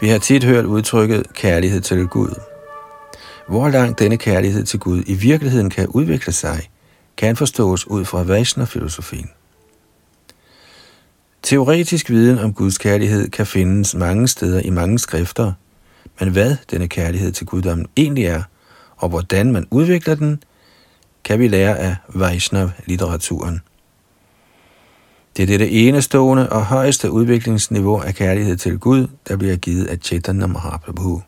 Vi har tit hørt udtrykket kærlighed til Gud. Hvor langt denne kærlighed til Gud i virkeligheden kan udvikle sig, kan forstås ud fra Vaishnav-filosofien. Teoretisk viden om Guds kærlighed kan findes mange steder i mange skrifter, men hvad denne kærlighed til guddommen egentlig er, og hvordan man udvikler den, kan vi lære af Vaishnav-litteraturen. Det er dette enestående og højeste udviklingsniveau af kærlighed til Gud, der bliver givet af Chaitanya Mahaprabhu.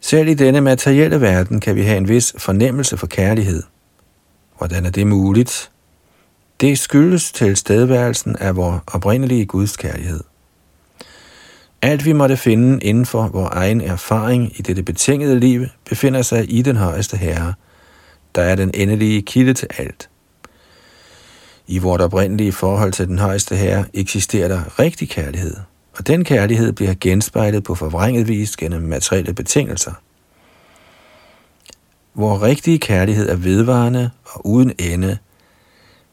Selv i denne materielle verden kan vi have en vis fornemmelse for kærlighed. Hvordan er det muligt? Det skyldes til stedværelsen af vores oprindelige Guds kærlighed. Alt vi måtte finde inden for vores egen erfaring i dette betingede liv, befinder sig i den højeste herre, der er den endelige kilde til alt – i vort oprindelige forhold til den højeste herre eksisterer der rigtig kærlighed, og den kærlighed bliver genspejlet på forvrænget vis gennem materielle betingelser. Hvor rigtige kærlighed er vedvarende og uden ende,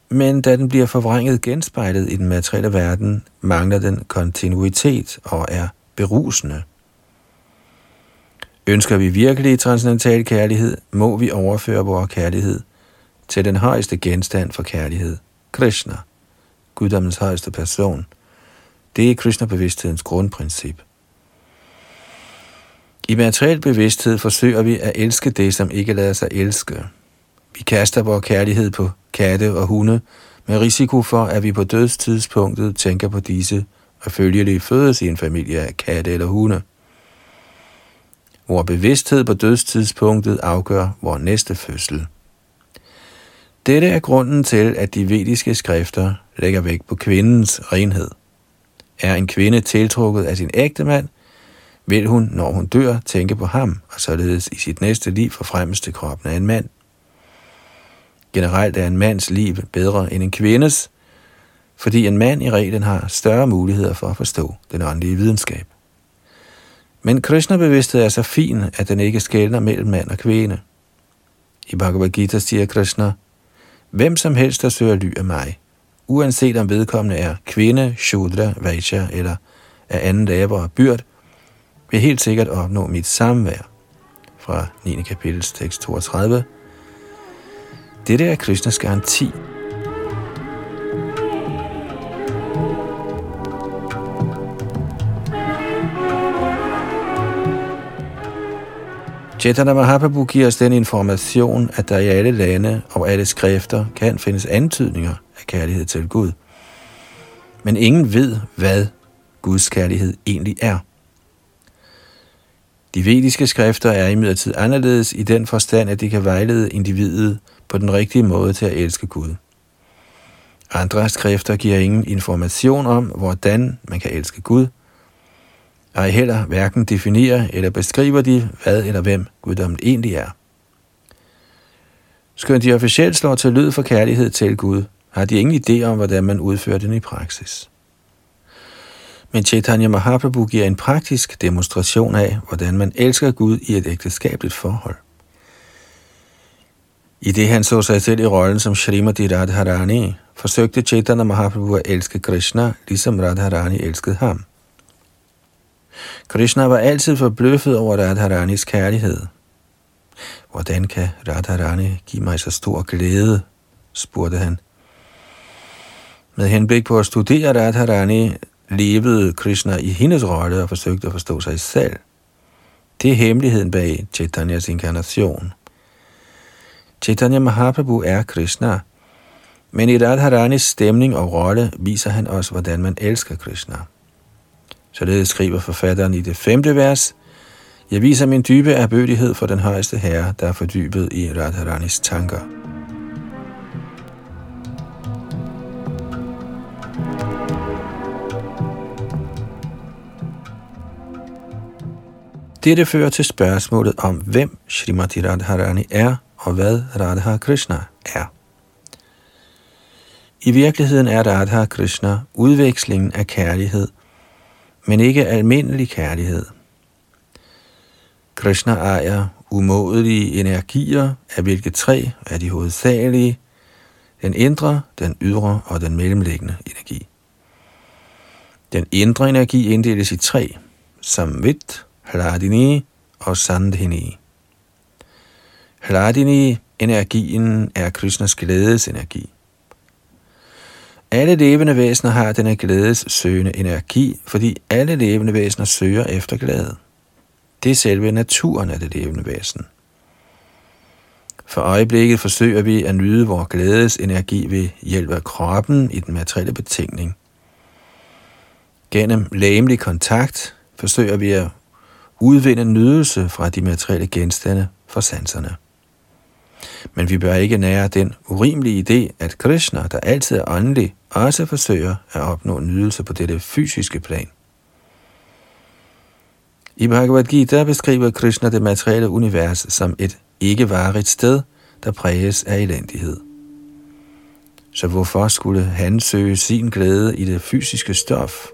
men da den bliver forvrænget genspejlet i den materielle verden, mangler den kontinuitet og er berusende. Ønsker vi virkelig transcendental kærlighed, må vi overføre vores kærlighed til den højeste genstand for kærlighed, Krishna, guddommens højeste person. Det er Krishna-bevidsthedens grundprincip. I materiel bevidsthed forsøger vi at elske det, som ikke lader sig elske. Vi kaster vores kærlighed på katte og hunde, med risiko for, at vi på dødstidspunktet tænker på disse, og følgelig fødes i en familie af katte eller hunde. Hvor bevidsthed på dødstidspunktet afgør vores næste fødsel. Dette er grunden til, at de vediske skrifter lægger vægt på kvindens renhed. Er en kvinde tiltrukket af sin ægte mand, vil hun, når hun dør, tænke på ham, og således i sit næste liv forfremmes til kroppen af en mand. Generelt er en mands liv bedre end en kvindes, fordi en mand i reglen har større muligheder for at forstå den åndelige videnskab. Men Krishna-bevidsthed er så fin, at den ikke skældner mellem mand og kvinde. I Bhagavad Gita siger Krishna, Hvem som helst, der søger ly af mig, uanset om vedkommende er kvinde, shudra, vajja eller af anden laber og byrd, vil helt sikkert opnå mit samvær. Fra 9. kapitels tekst 32. Dette er Krishnas garanti. Chaitanya Mahaprabhu giver os den information, at der i alle lande og alle skrifter kan findes antydninger af kærlighed til Gud. Men ingen ved, hvad Guds kærlighed egentlig er. De vediske skrifter er imidlertid anderledes i den forstand, at de kan vejlede individet på den rigtige måde til at elske Gud. Andre skrifter giver ingen information om, hvordan man kan elske Gud, og heller hverken definerer eller beskriver de, hvad eller hvem guddommen egentlig er. Skønt de officielt slår til lyd for kærlighed til Gud, har de ingen idé om, hvordan man udfører den i praksis. Men Chaitanya Mahaprabhu giver en praktisk demonstration af, hvordan man elsker Gud i et ægteskabeligt forhold. I det han så sig selv i rollen som Srimati Radharani, forsøgte Chaitanya Mahaprabhu at elske Krishna, ligesom Radharani elskede ham. Krishna var altid forbløffet over Radharanis kærlighed. Hvordan kan Radharani give mig så stor glæde, spurgte han. Med henblik på at studere Radharani, levede Krishna i hendes rolle og forsøgte at forstå sig selv. Det er hemmeligheden bag Chaitanyas inkarnation. Chaitanya Mahaprabhu er Krishna, men i Radharanis stemning og rolle viser han os, hvordan man elsker Krishna. Således skriver forfatteren i det femte vers, Jeg viser min dybe erbødighed for den højeste herre, der er fordybet i Radharanis tanker. Dette fører til spørgsmålet om, hvem Srimati Radharani er, og hvad Radha Krishna er. I virkeligheden er Radha Krishna udvekslingen af kærlighed, men ikke almindelig kærlighed. Krishna ejer umådelige energier, af hvilke tre er de hovedsagelige, den indre, den ydre og den mellemliggende energi. Den indre energi inddeles i tre, som Hladini og Sandhini. Hladini, energien, er Krishnas glædes energi. Alle levende væsener har denne glædes søgende energi, fordi alle levende væsener søger efter glæde. Det er selve naturen af det levende væsen. For øjeblikket forsøger vi at nyde vores glædes energi ved hjælp af kroppen i den materielle betingning. Gennem lægemlig kontakt forsøger vi at udvinde nydelse fra de materielle genstande for sanserne. Men vi bør ikke nære den urimelige idé, at Krishna, der altid er åndelig, også forsøger at opnå nydelse på dette fysiske plan. I Bhagavad Gita beskriver Krishna det materielle univers som et ikke-varigt sted, der præges af elendighed. Så hvorfor skulle han søge sin glæde i det fysiske stof?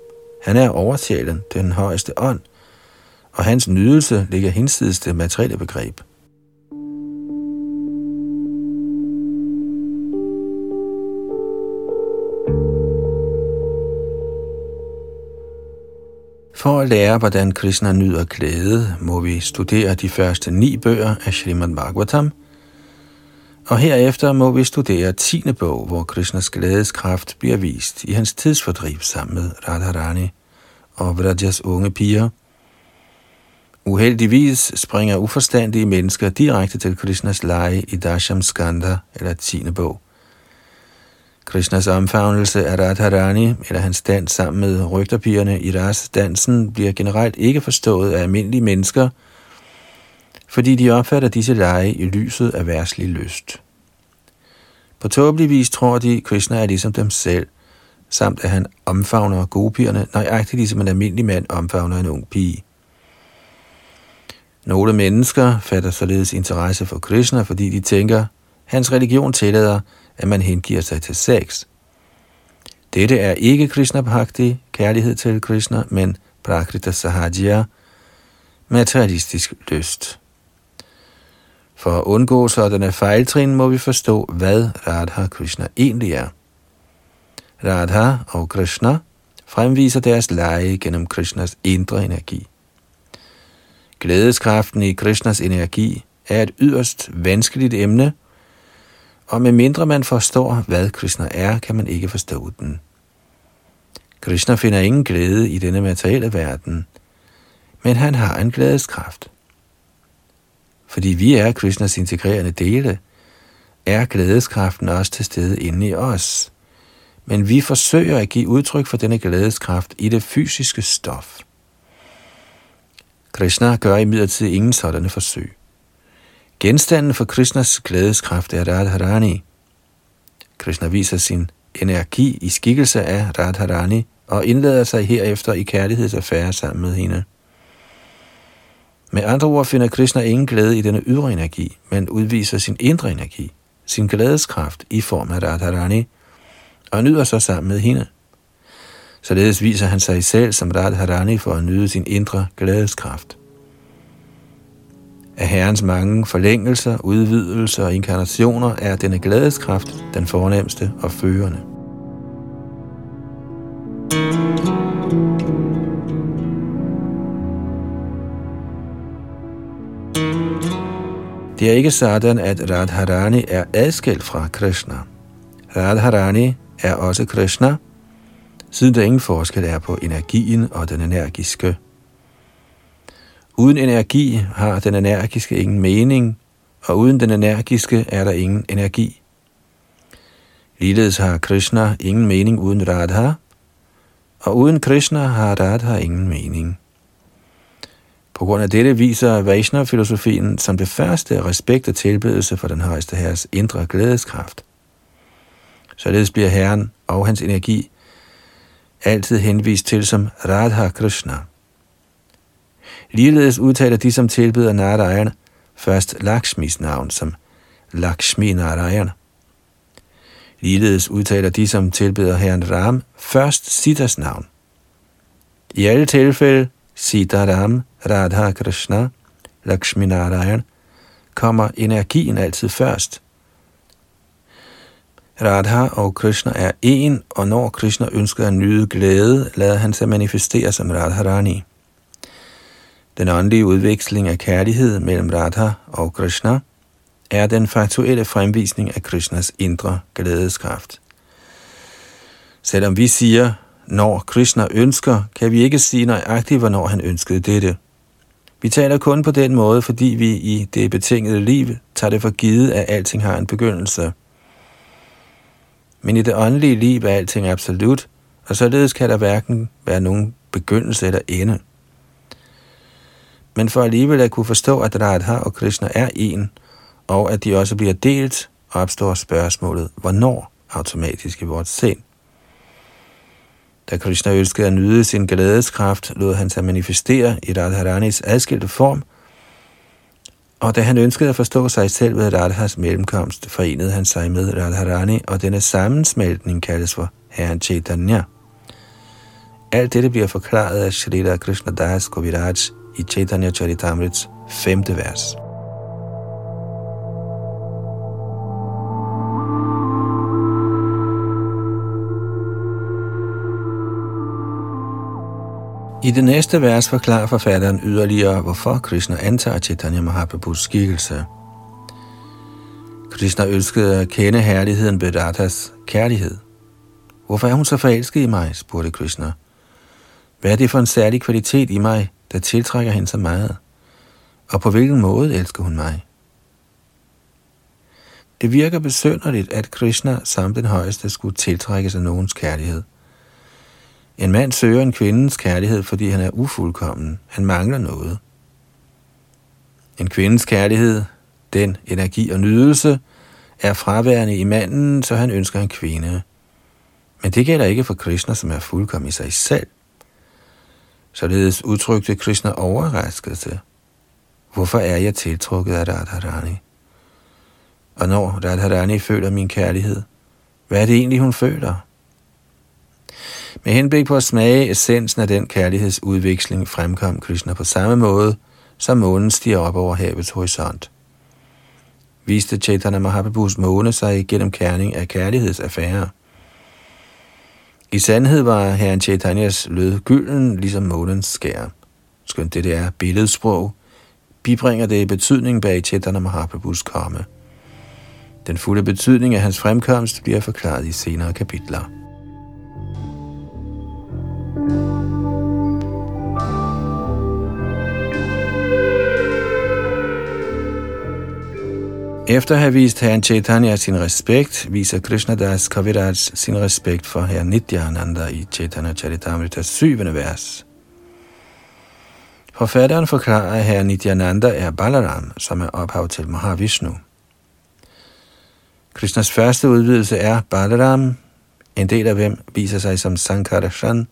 Han er overtalen, den højeste ånd, og hans nydelse ligger hinsides det materielle begreb. For at lære, hvordan Krishna nyder glæde, må vi studere de første ni bøger af Srimad Bhagavatam, og herefter må vi studere tiende bog, hvor Krishnas glædeskraft bliver vist i hans tidsfordriv sammen med Radharani og Vrajas unge piger – Uheldigvis springer uforstandige mennesker direkte til Krishnas leje i Dasham Skanda, eller 10. bog. Krishnas omfavnelse af Radharani, eller hans dans sammen med rygterpigerne i dansen, bliver generelt ikke forstået af almindelige mennesker, fordi de opfatter disse lege i lyset af værtslig lyst. På tåbelig vis tror de, Krishna er ligesom dem selv, samt at han omfavner gopierne, nøjagtigt ligesom en almindelig mand omfavner en ung pige. Nogle mennesker fatter således interesse for Krishna, fordi de tænker, hans religion tillader, at man hengiver sig til sex. Dette er ikke Krishna Bhakti, kærlighed til Krishna, men Prakrita Sahajya, materialistisk lyst. For at undgå sådanne fejltrin må vi forstå, hvad Radha Krishna egentlig er. Radha og Krishna fremviser deres leje gennem Krishnas indre energi. Glædeskraften i Krishnas energi er et yderst vanskeligt emne, og medmindre man forstår, hvad Krishna er, kan man ikke forstå den. Krishna finder ingen glæde i denne materielle verden, men han har en glædeskraft. fordi vi er Krishnas integrerende dele, er glædeskraften også til stede inde i os. Men vi forsøger at give udtryk for denne glædeskraft i det fysiske stof. Krishna gør imidlertid ingen sådanne forsøg. Genstanden for Krishnas glædeskraft er Radharani. Krishna viser sin energi i skikkelse af Radharani og indlader sig herefter i kærlighedsaffære sammen med hende. Med andre ord finder Krishna ingen glæde i denne ydre energi, men udviser sin indre energi, sin glædeskraft i form af Radharani, og nyder sig sammen med hende. Således viser han sig selv som Radharani for at nyde sin indre glædeskraft. Af Herrens mange forlængelser, udvidelser og inkarnationer er denne glædeskraft den fornemmeste og førende. Det er ikke sådan, at Radharani er adskilt fra Krishna. Radharani er også Krishna, siden der ingen forskel er på energien og den energiske. Uden energi har den energiske ingen mening, og uden den energiske er der ingen energi. Ligeledes har Krishna ingen mening uden Radha, og uden Krishna har Radha ingen mening. På grund af dette viser Vaishnava-filosofien som det første respekt og tilbedelse for den højeste herres indre glædeskraft. Således bliver herren og hans energi altid henvist til som Radha Krishna. Ligeledes udtaler de, som tilbyder Narayan, først Lakshmis navn som Lakshmi Narayan. Ligeledes udtaler de, som tilbeder herren Ram, først Siddhas navn. I alle tilfælde, Sitaram, Radha Krishna, Lakshmi Narayan, kommer energien altid først. Radha og Krishna er en, og når Krishna ønsker at nyde glæde, lader han sig manifestere som Radharani. Den åndelige udveksling af kærlighed mellem Radha og Krishna er den faktuelle fremvisning af Krishnas indre glædeskraft. Selvom vi siger, når Krishna ønsker, kan vi ikke sige nøjagtigt, hvornår han ønskede dette. Vi taler kun på den måde, fordi vi i det betingede liv tager det for givet, at alting har en begyndelse. Men i det åndelige liv er alting absolut, og således kan der hverken være nogen begyndelse eller ende. Men for alligevel at kunne forstå, at Radha og Krishna er en, og at de også bliver delt, opstår spørgsmålet, hvornår automatisk i vores sind. Da Krishna ønskede at nyde sin glædeskraft, lod han sig manifestere i Radharanis adskilte form, og da han ønskede at forstå sig selv ved Radhas mellemkomst, forenede han sig med Radharani, og denne sammensmeltning kaldes for Herren Chaitanya. Alt dette bliver forklaret af Shrita Krishna Das Goviraj i Chaitanya Charitamrits femte vers. I det næste vers forklarer forfatteren yderligere, hvorfor Krishna antager Chaitanya Mahaprabhus skikkelse. Krishna ønskede at kende herligheden ved Radhas kærlighed. Hvorfor er hun så forelsket i mig, spurgte Krishna. Hvad er det for en særlig kvalitet i mig, der tiltrækker hende så meget? Og på hvilken måde elsker hun mig? Det virker besønderligt, at Krishna som den højeste skulle tiltrække sig nogens kærlighed. En mand søger en kvindens kærlighed, fordi han er ufuldkommen. Han mangler noget. En kvindes kærlighed, den energi og nydelse, er fraværende i manden, så han ønsker en kvinde. Men det gælder ikke for Krishna, som er fuldkommen i sig selv. Således udtrykte Krishna overraskelse. Hvorfor er jeg tiltrukket af Radharani? Og når Radharani føler min kærlighed, hvad er det egentlig, hun føler? Med henblik på at smage essensen af den kærlighedsudveksling fremkom Krishna på samme måde, som månen stiger op over havets horisont. Viste Chaitanya Mahaprabhus måne sig gennem kerning af kærlighedsaffærer. I sandhed var herren Chaitanyas lød gylden, ligesom månens skær. Skønt det er billedsprog, bibringer det betydning bag Chaitanya Mahaprabhus komme. Den fulde betydning af hans fremkomst bliver forklaret i senere kapitler. Efter at have vist herren Chaitanya sin respekt, viser Krishnadas Kaviraj sin respekt for herren Nityananda i Chaitanya Charitamrita's 7. vers. Forfatteren forklarer, at herren Nityananda er Balaram, som er ophav til Mahavishnu. Krishnas første udvidelse er Balaram, en del af hvem viser sig som Sankarashan,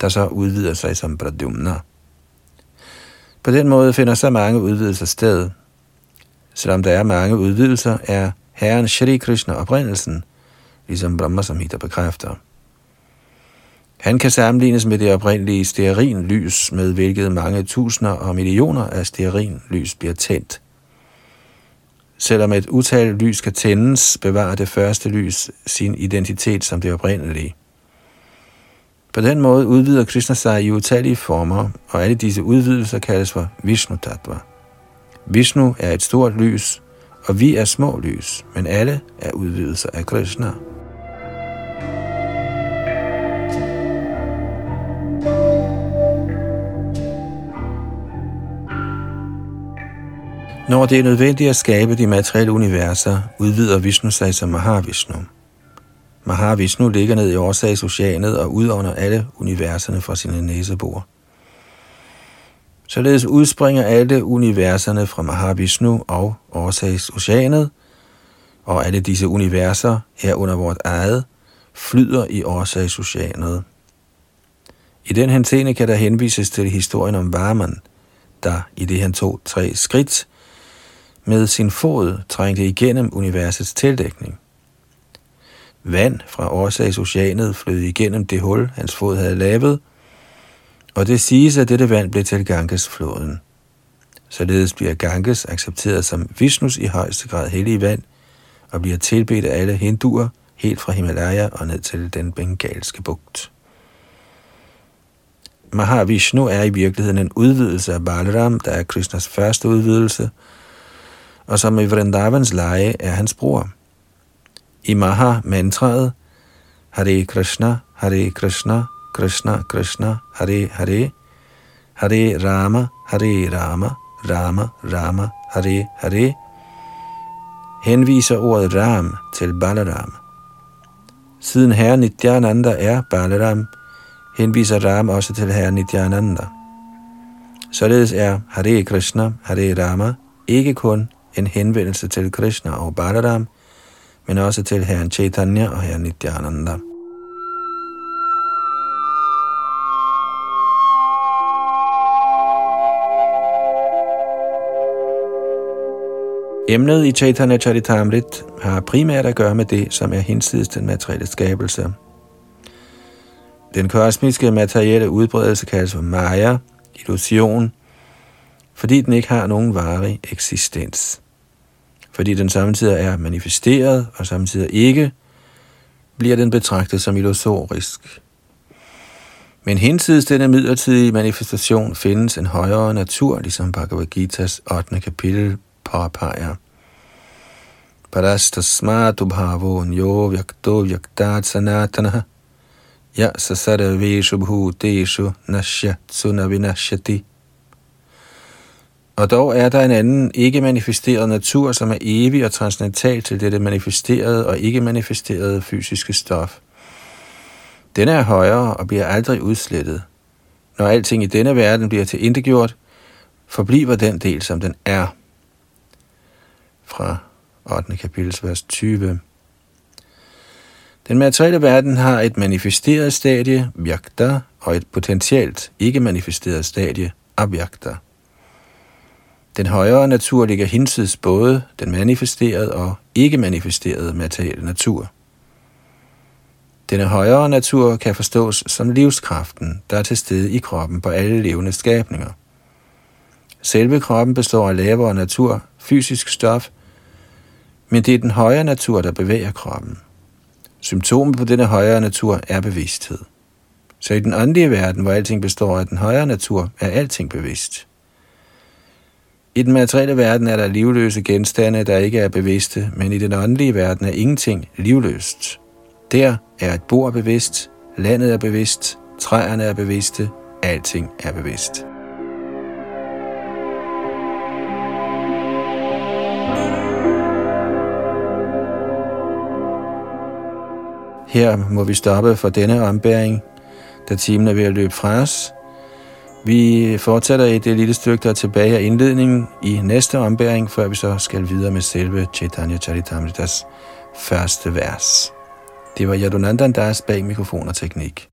der så udvider sig som Pradyumna. På den måde finder så mange udvidelser sted. Selvom der er mange udvidelser, er Herren Shri Krishna oprindelsen, ligesom Brahma Samhita bekræfter. Han kan sammenlignes med det oprindelige stearinlys, med hvilket mange tusinder og millioner af stearinlys bliver tændt. Selvom et utal lys kan tændes, bevarer det første lys sin identitet som det oprindelige. På den måde udvider Krishna sig i utallige former, og alle disse udvidelser kaldes for Vishnu Tattva. Vishnu er et stort lys, og vi er små lys, men alle er udvidelser af Krishna. Når det er nødvendigt at skabe de materielle universer, udvider Vishnu sig som Mahavishnu. Mahavishnu ligger ned i årsagsoceanet og udånder alle universerne fra sine næsebor. Således udspringer alle universerne fra Mahavishnu og årsagsoceanet, og alle disse universer, her under vort eget, flyder i årsagsoceanet. I den henseende kan der henvises til historien om Varman, der i det han tog tre skridt, med sin fod trængte igennem universets tildækning. Vand fra årsagsoceanet flød igennem det hul, hans fod havde lavet, og det siges, at dette vand blev til Ganges-floden. Således bliver Ganges accepteret som Vishnus i højeste grad hellige vand, og bliver tilbedt af alle hinduer, helt fra Himalaya og ned til den bengalske bugt. Mahavishnu er i virkeligheden en udvidelse af Balaram, der er Krishnas første udvidelse, og som i Vrindavans leje er hans bror. I Maha-mantraet Hare Krishna, Hare Krishna, Krishna Krishna, Hare Hare, Hare Rama, Hare Rama, Rama Rama, Hare Hare, henviser ordet Ram til Balaram. Siden herre Nityananda er Balaram, henviser Ram også til herre Nityananda. Således er Hare Krishna, Hare Rama ikke kun en henvendelse til Krishna og Balaram, men også til herren Chaitanya og herren Nityananda. Emnet i Chaitanya Charitamrit har primært at gøre med det, som er hinsides den materielle skabelse. Den kosmiske materielle udbredelse kaldes for Maya, illusion, fordi den ikke har nogen varig eksistens. Fordi den samtidig er manifesteret og samtidig ikke, bliver den betragtet som illusorisk. Men hinsides denne midlertidige manifestation findes en højere natur, ligesom Bhagavad Gita's 8. kapitel påpeger. Parastasmatu bhavo nyo vyakto vyaktat sanatana ya sasaraveshu bhuteshu nashya tsunavinashyati og dog er der en anden ikke-manifesteret natur, som er evig og transcendental til dette manifesterede og ikke-manifesterede fysiske stof. Den er højere og bliver aldrig udslettet. Når alting i denne verden bliver til indegjort, forbliver den del, som den er. Fra 8. kapitel, vers 20. Den materielle verden har et manifesteret stadie, vyakta, og et potentielt ikke-manifesteret stadie, abhyakta. Den højere natur ligger hinsides både den manifesterede og ikke manifesterede materielle natur. Denne højere natur kan forstås som livskraften, der er til stede i kroppen på alle levende skabninger. Selve kroppen består af lavere natur, fysisk stof, men det er den højere natur, der bevæger kroppen. Symptomet på denne højere natur er bevidsthed. Så i den åndelige verden, hvor alting består af den højere natur, er alting bevidst. I den materielle verden er der livløse genstande, der ikke er bevidste, men i den åndelige verden er ingenting livløst. Der er et bord bevidst, landet er bevidst, træerne er bevidste, alting er bevidst. Her må vi stoppe for denne ombæring, da timen er ved at løbe fra os. Vi fortsætter i det lille stykke, der er tilbage af indledningen i næste ombæring, før vi så skal videre med selve Chaitanya Charitamritas første vers. Det var Yadunandandas bag mikrofon og teknik.